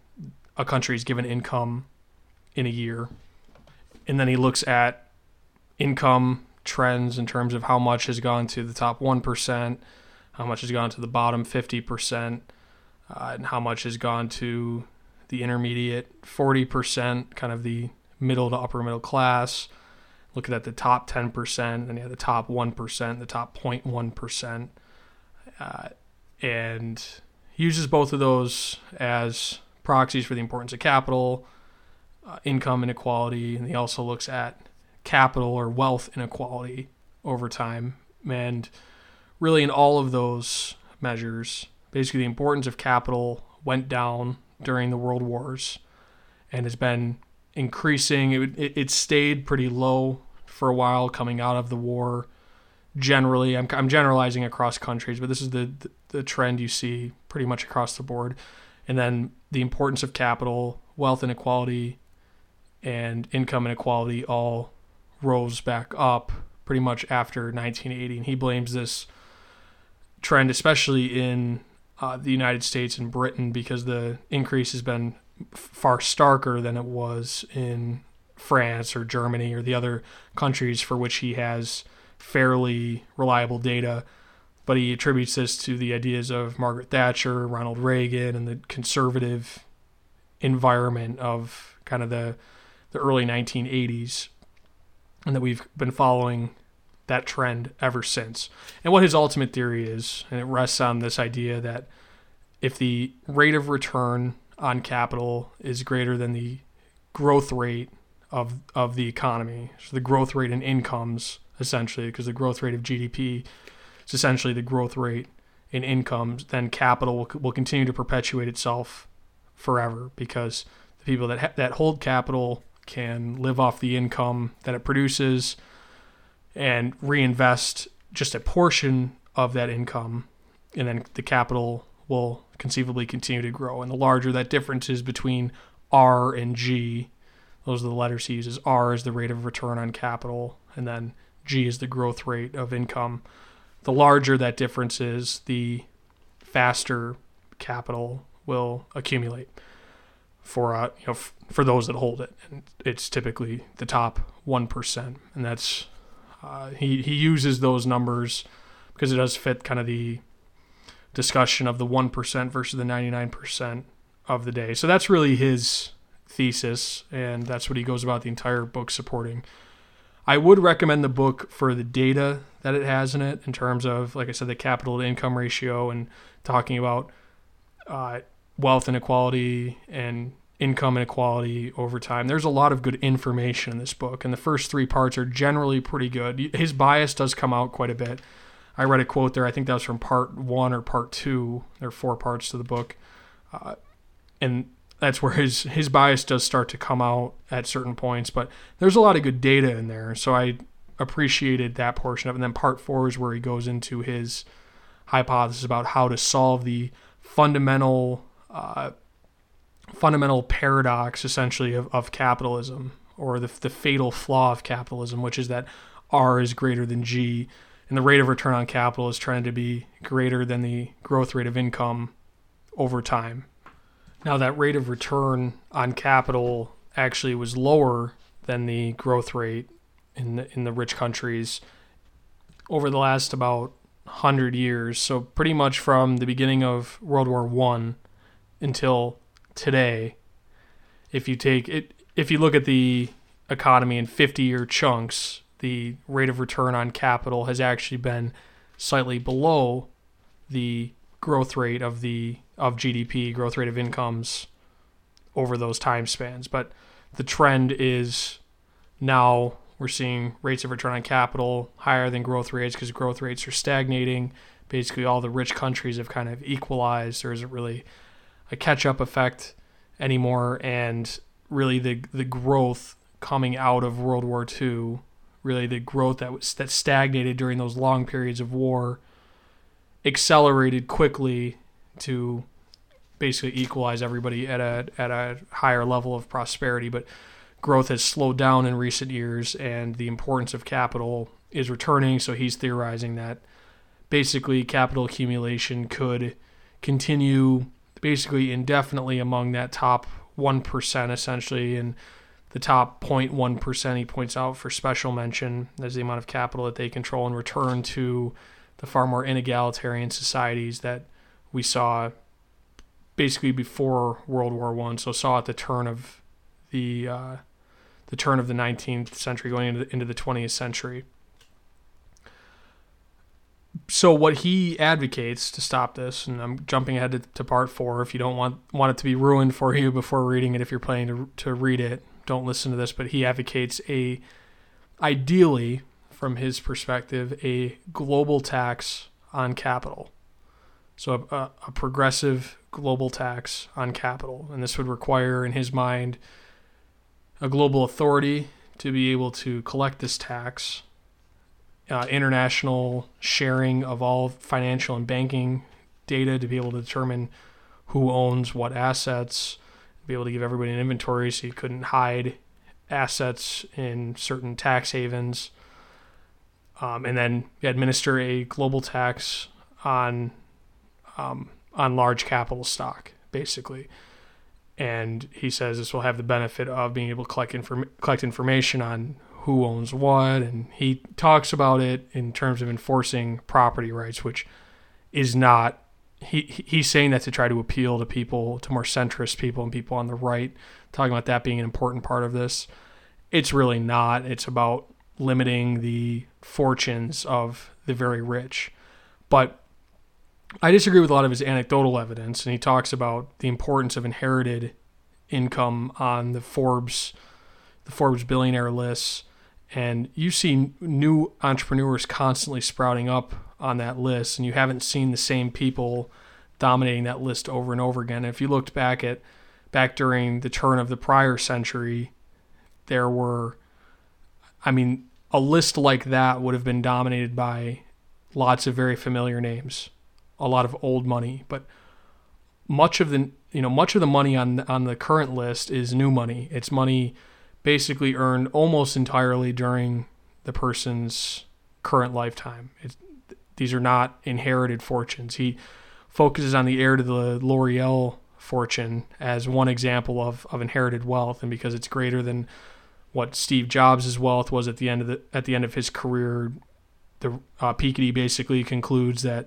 a country's given income in a year. And then he looks at income trends in terms of how much has gone to the top 1%, how much has gone to the bottom 50%, uh, and how much has gone to the intermediate 40%, kind of the middle to upper middle class. Looking at the top 10%, and you have the top 1%, the top 0.1%. Uh, and uses both of those as proxies for the importance of capital uh, income inequality, and he also looks at capital or wealth inequality over time. And really, in all of those measures, basically the importance of capital went down during the world wars and has been increasing. It, it, it stayed pretty low for a while coming out of the war. Generally, I'm, I'm generalizing across countries, but this is the, the, the trend you see pretty much across the board. And then the importance of capital, wealth inequality, and income inequality all rose back up pretty much after 1980. And he blames this trend, especially in uh, the United States and Britain, because the increase has been far starker than it was in France or Germany or the other countries for which he has fairly reliable data. But he attributes this to the ideas of Margaret Thatcher, Ronald Reagan, and the conservative environment of kind of the the early 1980s, and that we've been following that trend ever since. And what his ultimate theory is, and it rests on this idea that if the rate of return on capital is greater than the growth rate of of the economy, so the growth rate in incomes essentially, because the growth rate of GDP is essentially the growth rate in incomes, then capital will, will continue to perpetuate itself forever because the people that ha- that hold capital can live off the income that it produces and reinvest just a portion of that income, and then the capital will conceivably continue to grow. And the larger that difference is between R and G. Those are the letters he uses. R is the rate of return on capital, and then G is the growth rate of income. The larger that difference is, the faster capital will accumulate for uh, you know f- for those that hold it, and it's typically the top one percent, and that's uh, he he uses those numbers because it does fit kind of the discussion of the one percent versus the ninety nine percent of the day. So that's really his thesis, and that's what he goes about the entire book supporting. I would recommend the book for the data that it has in it, in terms of, like I said, the capital to income ratio and talking about uh, wealth inequality and income inequality over time. There's a lot of good information in this book, and the first three parts are generally pretty good. His bias does come out quite a bit. I read a quote there. I think that was from part one or part two. There are four parts to the book, uh, and that's where his his bias does start to come out at certain points. But there's a lot of good data in there, so I appreciated that portion of it. And then part four is where he goes into his hypothesis about how to solve the fundamental uh, fundamental paradox, essentially, of, of capitalism, or the, the fatal flaw of capitalism, which is that R is greater than G, and the rate of return on capital is trying to be greater than the growth rate of income over time. Now, that rate of return on capital actually was lower than the growth rate in the, in the rich countries over the last about 100 years. So, pretty much from the beginning of World War One until today, if you take it, if you look at the economy in 50 year chunks, the rate of return on capital has actually been slightly below the growth rate of the of GDP, growth rate of incomes over those time spans. But the trend is now we're seeing rates of return on capital higher than growth rates because growth rates are stagnating. Basically, all the rich countries have kind of equalized. There isn't really a catch up effect anymore. And really, the, the growth coming out of World War II, really the growth that was that stagnated during those long periods of war, accelerated quickly to basically equalize everybody at a at a higher level of prosperity. But growth has slowed down in recent years, and the importance of capital is returning. So he's theorizing that basically capital accumulation could continue basically indefinitely among that top 1% essentially and the top 0.1% he points out for special mention as the amount of capital that they control and return to the far more inegalitarian societies that we saw basically before World War One. So saw at the turn of the uh, the turn of the 19th century, going into the, into the 20th century. So what he advocates to stop this, and I'm jumping ahead to, to, part four. If you don't want want it to be ruined for you before reading it, if you're planning to to read it, don't listen to this. But he advocates a, ideally, from his perspective, a global tax on capital. So a, a progressive global tax on capital, and this would require, in his mind, a global authority to be able to collect this tax, uh, international sharing of all financial and banking data to be able to determine who owns what assets, be able to give everybody an inventory so you couldn't hide assets in certain tax havens, um, and then administer a global tax on um, on large capital stock, basically. And he says this will have the benefit of being able to collect inform- collect information on who owns what, and he talks about it in terms of enforcing property rights, which is not. He he's saying that to try to appeal to people, to more centrist people and people on the right, talking about that being an important part of this. It's really not. It's about limiting the fortunes of the very rich. But I disagree with a lot of his anecdotal evidence, and he talks about the importance of inherited income on the Forbes, the Forbes billionaire lists, and you see new entrepreneurs constantly sprouting up on that list, and you haven't seen the same people dominating that list over and over again. if you looked back at back during the turn of the prior century, there were, I mean, a list like that would have been dominated by lots of very familiar names a lot of old money, but much of the you know, much of the money on on the current list is new money. It's money basically earned almost entirely during the person's current lifetime. It's, these are not inherited fortunes. He focuses on the heir to the L'Oreal fortune as one example of, of inherited wealth, and because it's greater than what Steve Jobs' wealth was at the end of the at the end of his career, the uh, Piketty basically concludes that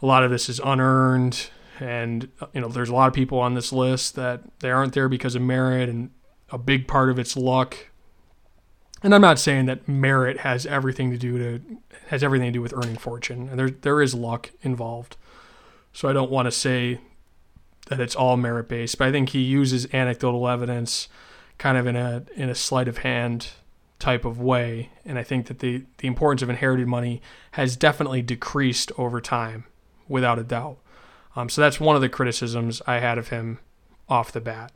a lot of this is unearned, and you know there's a lot of people on this list that they aren't there because of merit, and a big part of it's luck. And I'm not saying that merit has everything to do to has everything to do with earning fortune, and there there is luck involved. So I don't want to say that it's all merit based, but I think he uses anecdotal evidence kind of in a in a sleight of hand type of way. And I think that the, the importance of inherited money has definitely decreased over time, without a doubt. Um, so that's one of the criticisms I had of him off the bat.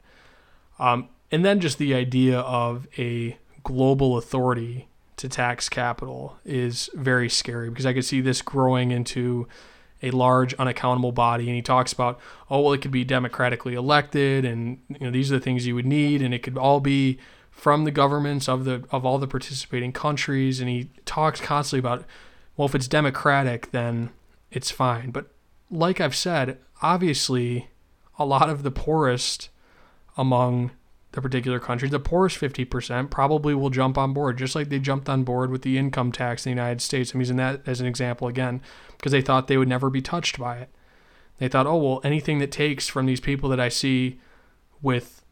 Um, and then just the idea of a global authority to tax capital is very scary because I could see this growing into a large unaccountable body. And he talks about oh well it could be democratically elected and you know these are the things you would need. And it could all be from the governments of the of all the participating countries. And he talks constantly about well if it's democratic then it's fine. But like I've said obviously a lot of the poorest among the particular country, the poorest 50% probably will jump on board, just like they jumped on board with the income tax in the United States. I'm using that as an example again, because they thought they would never be touched by it. They thought, oh, well, anything that takes from these people that I see with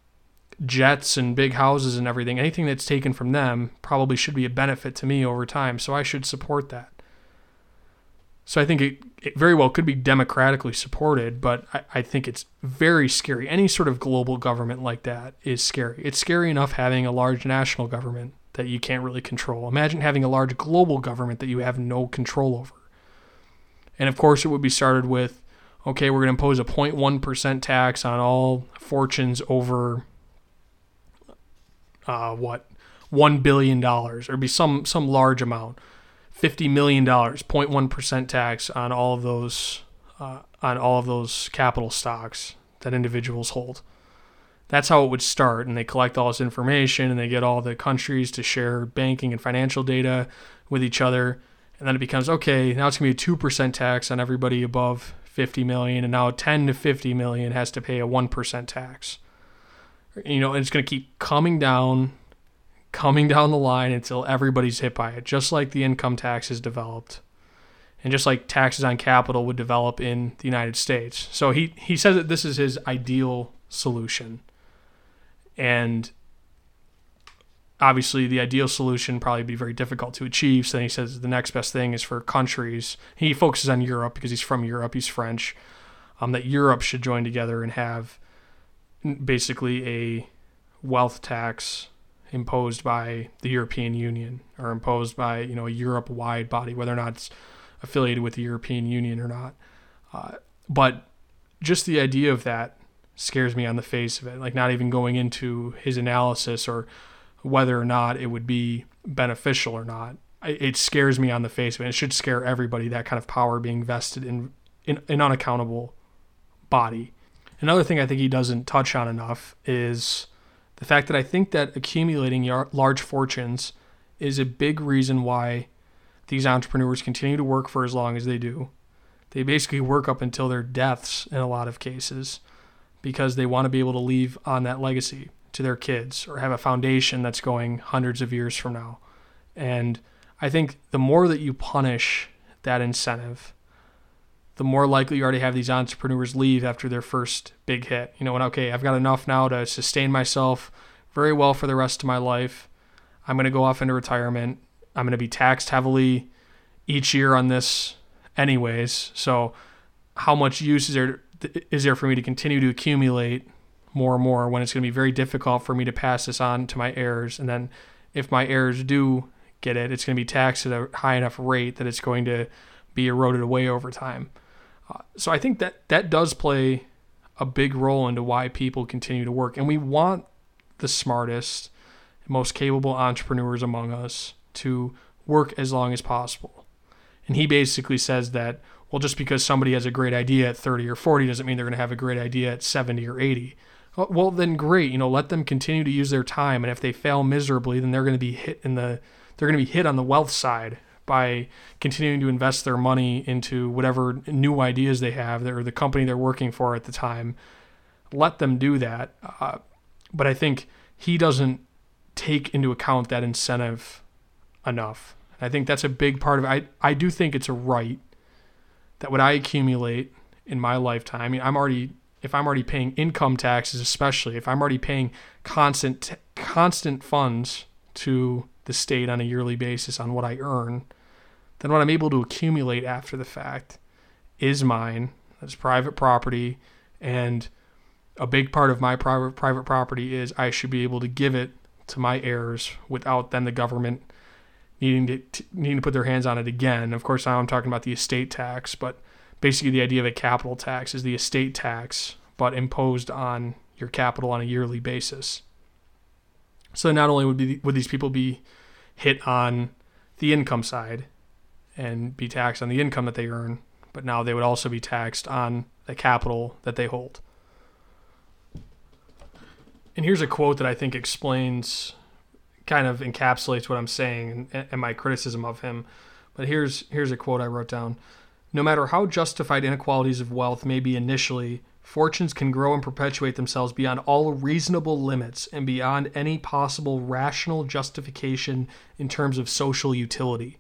jets and big houses and everything, anything that's taken from them probably should be a benefit to me over time. So I should support that. So I think it, it very well could be democratically supported, but I, I, think it's very scary. Any sort of global government like that is scary. It's scary enough having a large national government that you can't really control. Imagine having a large global government that you have no control over. And of course, it would be started with okay, we're going to impose a 0.1% tax on all fortunes over uh, what? $1 billion, or be some, some large amount fifty million dollars, 0.1 percent tax on all of those uh, on all of those capital stocks that individuals hold. That's how it would start, and they collect all this information, and they get all the countries to share banking and financial data with each other, and then it becomes okay. Now it's gonna be a two percent tax on everybody above 50 million, and now 10 to 50 million has to pay a one percent tax. You know, and it's gonna keep coming down coming down the line until everybody's hit by it, just like the income tax is developed. And just like taxes on capital would develop in the United States. So he, he says that this is his ideal solution. And obviously the ideal solution probably be very difficult to achieve. So then he says the next best thing is for countries. He focuses on Europe because he's from Europe, he's French. Um, that Europe should join together and have basically a wealth tax imposed by the European Union or imposed by you know a Europe-wide body, whether or not it's affiliated with the European Union or not. Uh, but just the idea of that scares me on the face of it. Like not even going into his analysis or whether or not it would be beneficial or not. It scares me on the face of it. It should scare everybody that kind of power being vested in, in an unaccountable body. Another thing I think he doesn't touch on enough is the fact that I think that accumulating large fortunes is a big reason why these entrepreneurs continue to work for as long as they do. They basically work up until their deaths in a lot of cases because they want to be able to leave on that legacy to their kids or have a foundation that's going hundreds of years from now. And I think the more that you punish that incentive, the more likely you to have these entrepreneurs leave after their first big hit. You know, when okay, I've got enough now to sustain myself very well for the rest of my life. I'm going to go off into retirement. I'm going to be taxed heavily each year on this anyways. So how much use is there is there for me to continue to accumulate more and more when it's going to be very difficult for me to pass this on to my heirs and then if my heirs do get it, it's going to be taxed at a high enough rate that it's going to be eroded away over time. Uh, so I think that that does play a big role into why people continue to work. And we want the smartest, most capable entrepreneurs among us to work as long as possible. And he basically says that, well, just because somebody has a great idea at 30 or 40 doesn't mean they're going to have a great idea at 70 or 80. Well, then great, you know, let them continue to use their time. And if they fail miserably, then they're going to be hit in the, they're going to be hit on the wealth side by continuing to invest their money into whatever new ideas they have or the company they're working for at the time. Let them do that. Uh, but I think he doesn't take into account that incentive enough. I think that's a big part of it. I, I do think it's a right that what I accumulate in my lifetime, I mean, I'm already, if I'm already paying income taxes, especially if I'm already paying constant, constant funds to the state on a yearly basis on what I earn, then what I'm able to accumulate after the fact is mine. That's private property. And a big part of my private private property is I should be able to give it to my heirs without then the government needing to, needing to put their hands on it again. Of course, now I'm talking about the estate tax, but basically the idea of a capital tax is the estate tax, but imposed on your capital on a yearly basis. So not only would be would these people be hit on the income side and be taxed on the income that they earn, but now they would also be taxed on the capital that they hold. And here's a quote that I think explains kind of encapsulates what I'm saying and, my criticism of him. But here's here's a quote I wrote down. No matter how justified inequalities of wealth may be initially, fortunes can grow and perpetuate themselves beyond all reasonable limits and beyond any possible rational justification in terms of social utility.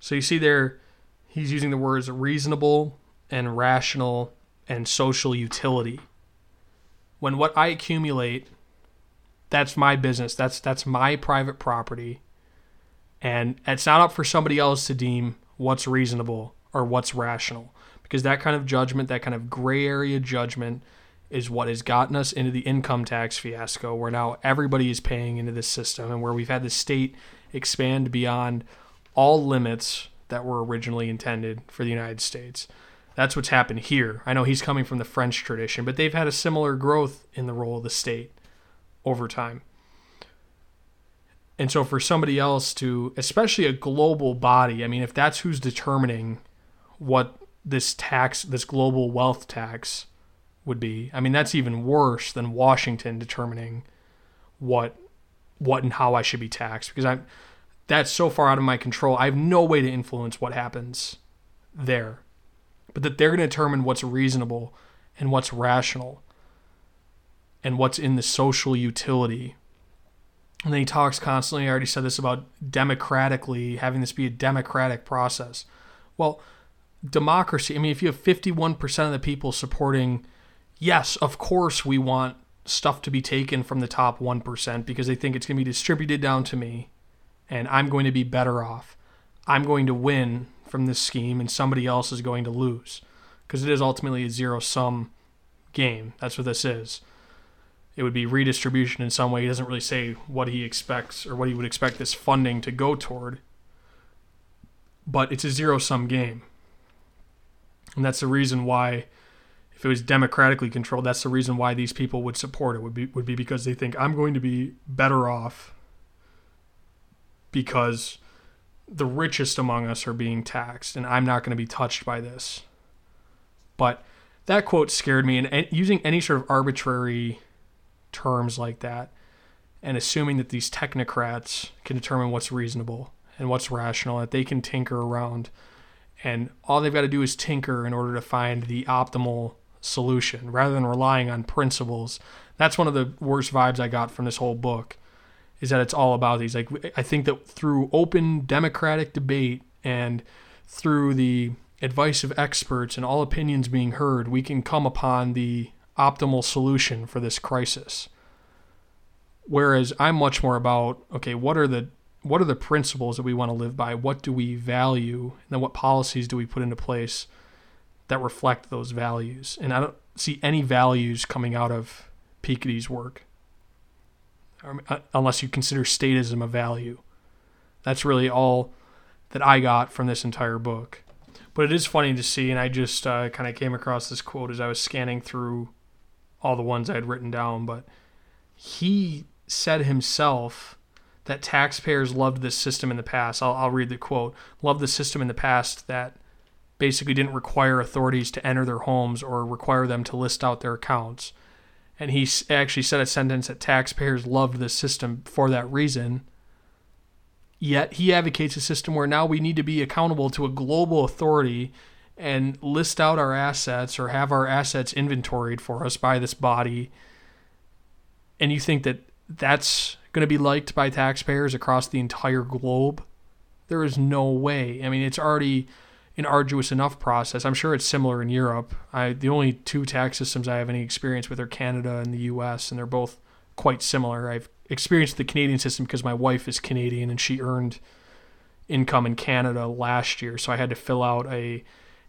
So you see there, he's using the words reasonable and rational and social utility. When what I accumulate that's my business. That's that's my private property. And it's not up for somebody else to deem what's reasonable or what's rational. Because that kind of judgment, that kind of gray area judgment, is what has gotten us into the income tax fiasco where now everybody is paying into this system and where we've had the state expand beyond all limits that were originally intended for the United States. That's what's happened here. I know he's coming from the French tradition, but they've had a similar growth in the role of the state over time. And so for somebody else to, especially a global body, I mean, if that's who's determining what this tax, this global wealth tax would be, I mean, that's even worse than Washington determining what what and how I should be taxed because I'm that's so far out of my control. I have no way to influence what happens there. But that they're going to determine what's reasonable and what's rational and what's in the social utility. And then he talks constantly, I already said this about democratically, having this be a democratic process. Well, democracy, I mean, if you have 51% of the people supporting, yes, of course we want stuff to be taken from the top 1% because they think it's going to be distributed down to me and I'm going to be better off. I'm going to win from this scheme and somebody else is going to lose because it is ultimately a zero sum game. That's what this is it would be redistribution in some way. He doesn't really say what he expects or what he would expect this funding to go toward. But it's a zero sum game. And that's the reason why if it was democratically controlled, that's the reason why these people would support it would be would be because they think I'm going to be better off because the richest among us are being taxed and I'm not going to be touched by this. But that quote scared me and using any sort of arbitrary terms like that and assuming that these technocrats can determine what's reasonable and what's rational, that they can tinker around. And all they've got to do is tinker in order to find the optimal solution rather than relying on principles. That's one of the worst vibes I got from this whole book is that it's all about these. Like, I think that through open democratic debate and through the advice of experts and all opinions being heard, we can come upon the optimal solution for this crisis. Whereas I'm much more about okay, what are the what are the principles that we want to live by? What do we value? And then what policies do we put into place that reflect those values? And I don't see any values coming out of Piketty's work, uh, unless you consider statism a value. That's really all that I got from this entire book. But it is funny to see, and I just uh, kind of came across this quote as I was scanning through all the ones I had written down, but he said himself that taxpayers loved this system in the past. I'll, I'll read the quote. Loved the system in the past that basically didn't require authorities to enter their homes or require them to list out their accounts. And he actually said a sentence that taxpayers loved this system for that reason. Yet he advocates a system where now we need to be accountable to a global authority and list out our assets or have our assets inventoried for us by this body. And you think that that's going to be liked by taxpayers across the entire globe? There is no way. I mean, it's already an arduous enough process. I'm sure it's similar in Europe. I the only two tax systems I have any experience with are Canada and the U.S., and they're both quite similar. I've experienced the Canadian system because my wife is Canadian and she earned income in Canada last year, so I had to fill out a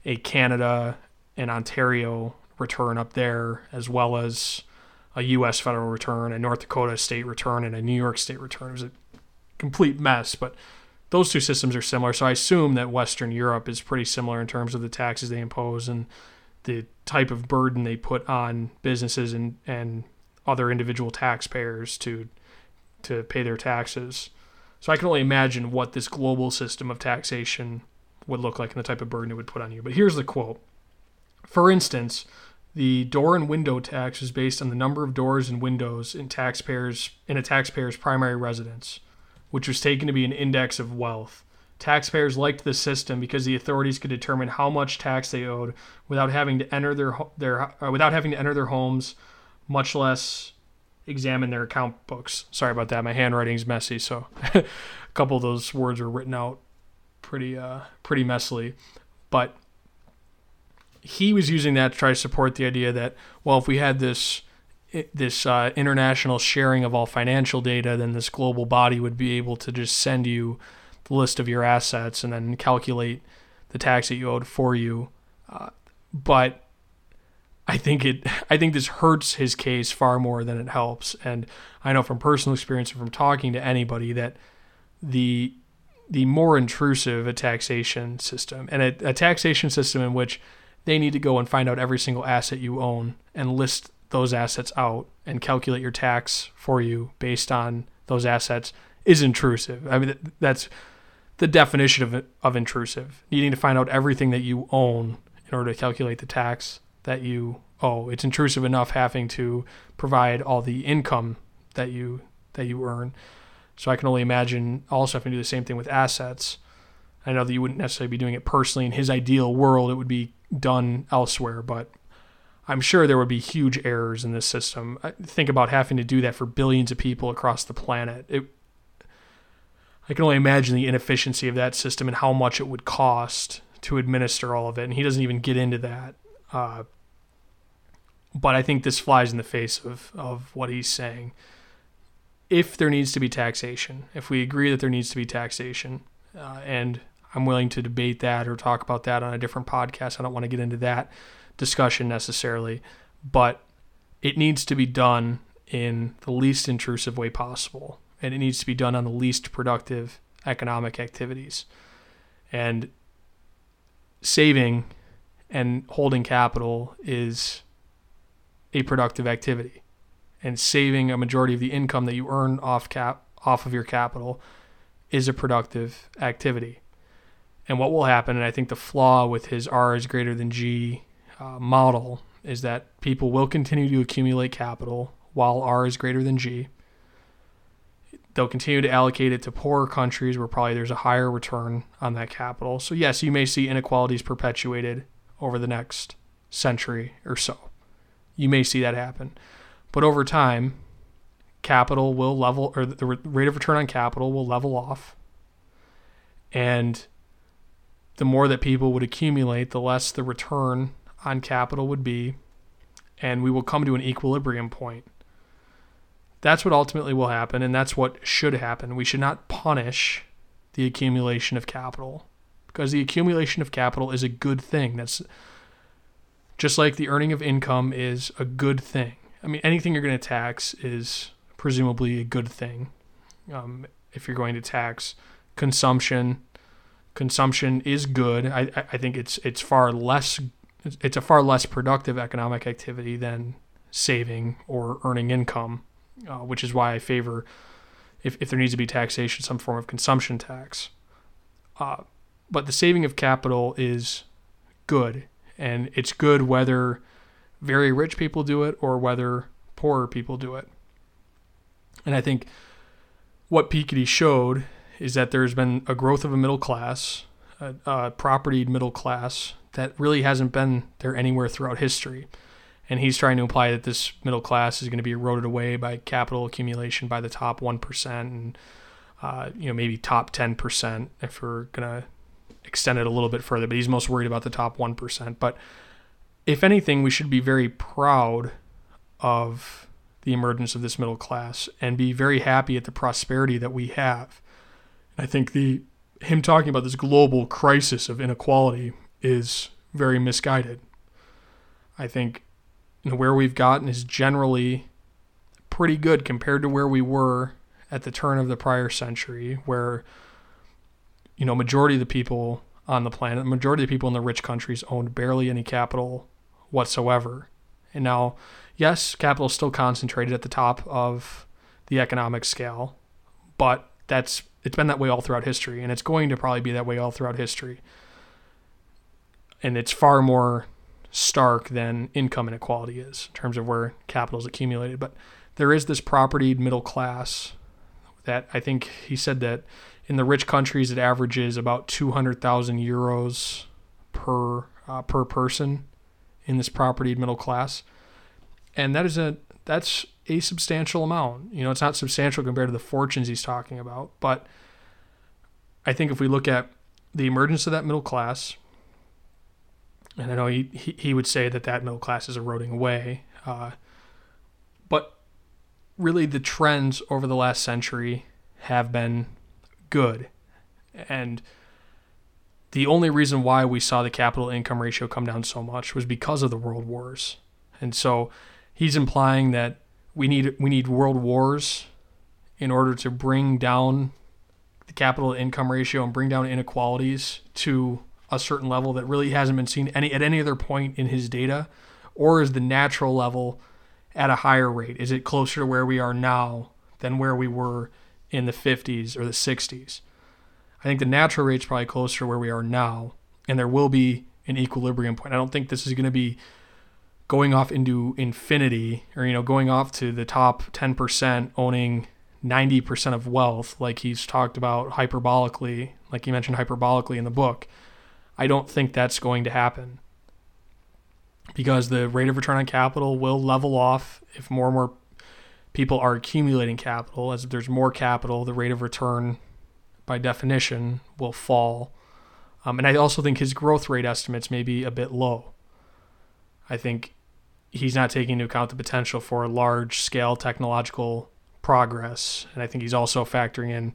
a Canada and Ontario return up there as well as a U.S. federal return, a North Dakota state return, and a New York state return. It was a complete mess, but those two systems are similar. So I assume that Western Europe is pretty similar in terms of the taxes they impose and the type of burden they put on businesses and, and other individual taxpayers to to pay their taxes. So I can only imagine what this global system of taxation would look like and the type of burden it would put on you. But here's the quote. For instance, the door and window tax is based on the number of doors and windows in taxpayers in a taxpayer's primary residence which was taken to be an index of wealth. Taxpayers liked the system because the authorities could determine how much tax they owed without having to enter their their uh, without having to enter their homes, much less examine their account books. Sorry about that. My handwriting's messy, so a couple of those words were written out pretty uh, pretty messily. But he was using that to try to support the idea that well, if we had this this uh, international sharing of all financial data, then this global body would be able to just send you the list of your assets and then calculate the tax that you owed for you. Uh, but I think it I think this hurts his case far more than it helps. And I know from personal experience and from talking to anybody that the the more intrusive a taxation system and a, a taxation system in which they need to go and find out every single asset you own and list those assets out and calculate your tax for you based on those assets is intrusive. I mean, that's the definition of of intrusive. Needing to find out everything that you own in order to calculate the tax that you owe. It's intrusive enough having to provide all the income that you that you earn. So I can only imagine also having to do the same thing with assets. I know that you wouldn't necessarily be doing it personally. In his ideal world, it would be done elsewhere, but I'm sure there would be huge errors in this system. I think about having to do that for billions of people across the planet. It, I can only imagine the inefficiency of that system and how much it would cost to administer all of it. And he doesn't even get into that. Uh, but I think this flies in the face of, of what he's saying. If there needs to be taxation, if we agree that there needs to be taxation, uh, and I'm willing to debate that or talk about that on a different podcast, I don't want to get into that discussion necessarily, but it needs to be done in the least intrusive way possible. And it needs to be done on the least productive economic activities. And saving and holding capital is a productive activity. And saving a majority of the income that you earn off cap off of your capital is a productive activity. And what will happen, and I think the flaw with his R is greater than G uh, model is that people will continue to accumulate capital while R is greater than G. They'll continue to allocate it to poorer countries where probably there's a higher return on that capital. So, yes, you may see inequalities perpetuated over the next century or so. You may see that happen. But over time, capital will level, or the rate of return on capital will level off. And the more that people would accumulate, the less the return on capital would be, and we will come to an equilibrium point. That's what ultimately will happen, and that's what should happen. We should not punish the accumulation of capital because the accumulation of capital is a good thing. That's just like the earning of income is a good thing. I mean, anything you're going to tax is presumably a good thing. Um, if you're going to tax consumption, consumption is good. I, I think it's it's far less it's a far less productive economic activity than saving or earning income, uh, which is why I favor if, if there needs to be taxation, some form of consumption tax. Uh, but the saving of capital is good, and it's good whether very rich people do it or whether poorer people do it. And I think what Piketty showed is that there's been a growth of a middle class, a, a propertied middle class that really hasn't been there anywhere throughout history. And he's trying to imply that this middle class is going to be eroded away by capital accumulation by the top 1% and, uh, you know, maybe top 10% if we're going to extend it a little bit further. But he's most worried about the top 1%. But if anything, we should be very proud of the emergence of this middle class and be very happy at the prosperity that we have. And I think the him talking about this global crisis of inequality is very misguided. I think where we've gotten is generally pretty good compared to where we were at the turn of the prior century, where you know majority of the people on the planet, majority of the people in the rich countries owned barely any capital whatsoever. And now, yes, capital is still concentrated at the top of the economic scale, but that's it's been that way all throughout history, and it's going to probably be that way all throughout history. And it's far more stark than income inequality is in terms of where capital is accumulated. But there is this propertied middle class that I think he said that in the rich countries it averages about 200,000 euros per uh, per person in this propertied middle class, and that is a that's a substantial amount. You know, it's not substantial compared to the fortunes he's talking about, but I think if we look at the emergence of that middle class, and I know he, he, he would say that that middle class is eroding away, uh, but really the trends over the last century have been good. And the only reason why we saw the capital income ratio come down so much was because of the world wars. And so he's implying that we need we need world wars in order to bring down the capital income ratio and bring down inequalities to a certain level that really hasn't been seen any at any other point in his data, or is the natural level at a higher rate? Is it closer to where we are now than where we were in the 50s or the 60s? I think the natural rate is probably closer to where we are now, and there will be an equilibrium point. I don't think this is going to be going off into infinity or you know going off to the top 10% owning 90% of wealth like he's talked about hyperbolically like he mentioned hyperbolically in the book I don't think that's going to happen because the rate of return on capital will level off if more and more people are accumulating capital. As there's more capital, the rate of return, by definition, will fall. Um, and I also think his growth rate estimates may be a bit low. I think he's not taking into account the potential for large scale technological progress. And I think he's also factoring in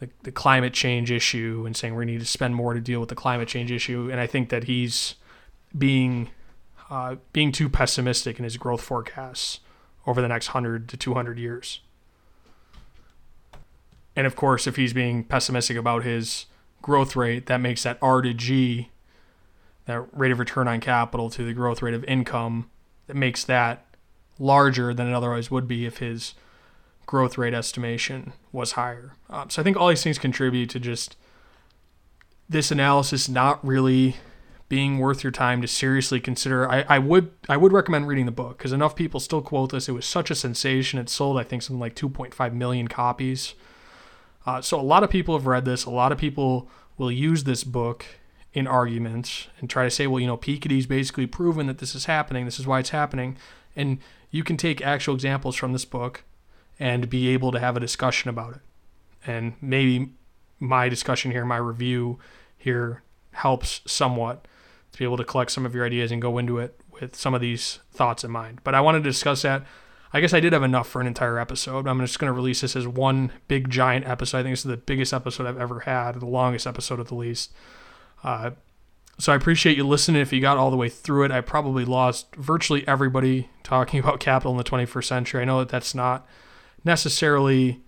the, the climate change issue and saying we need to spend more to deal with the climate change issue. And I think that he's being uh, being too pessimistic in his growth forecasts over the next 100 to 200 years. And of course, if he's being pessimistic about his growth rate, that makes that R to G, that rate of return on capital to the growth rate of income, that makes that larger than it otherwise would be if his growth rate estimation was higher. Um, so I think all these things contribute to just this analysis not really being worth your time to seriously consider. I, I would I would recommend reading the book because enough people still quote this. It was such a sensation. It sold I think something like 2.5 million copies. Uh, so a lot of people have read this. A lot of people will use this book in arguments and try to say, well, you know, Piketty's basically proven that this is happening. This is why it's happening. And you can take actual examples from this book and be able to have a discussion about it. And maybe my discussion here, my review here helps somewhat to be able to collect some of your ideas and go into it with some of these thoughts in mind. But I wanted to discuss that. I guess I did have enough for an entire episode. I'm just going to release this as one big giant episode. I think this is the biggest episode I've ever had, the longest episode at the least. Uh, so I appreciate you listening. If you got all the way through it, I probably lost virtually everybody talking about capital in the 21st century. I know that that's not necessarily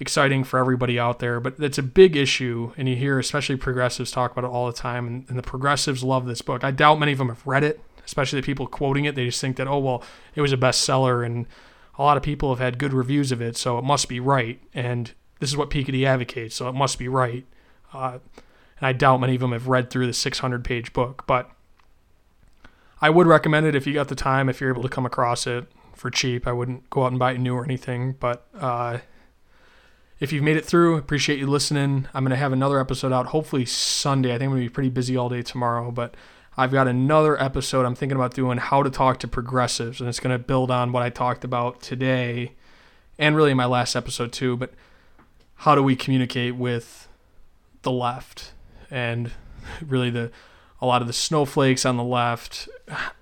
exciting for everybody out there, but it's a big issue, and you hear especially progressives talk about it all the time, and, and, the progressives love this book. I doubt many of them have read it, especially the people quoting it. They just think that, oh, well, it was a bestseller, and a lot of people have had good reviews of it, so it must be right. And this is what Piketty advocates, so it must be right. Uh, and I doubt many of them have read through the 600 page book, but I would recommend it if you got the time, if you're able to come across it for cheap. I wouldn't go out and buy it new or anything, but uh, if you've made it through, appreciate you listening. I'm to have another episode out hopefully Sunday. I think I'm to be pretty busy all day tomorrow, but I've got another episode I'm thinking about doing how to talk to progressives, and it's to build on what I talked about today and really my last episode too. But how do we communicate with the left and really the a lot of the snowflakes on the left?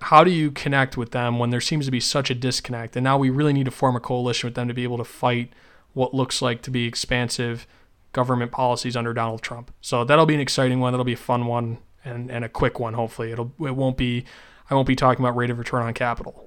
How do you connect with them when there seems to be such a disconnect? And now we really need to form a coalition with them to be able to fight what looks like to be expansive government policies under Donald Trump. So that'll be an exciting one. That'll be a fun one and, and a quick one. Hopefully, it'll it won't be I won't be talking about rate of return on capital.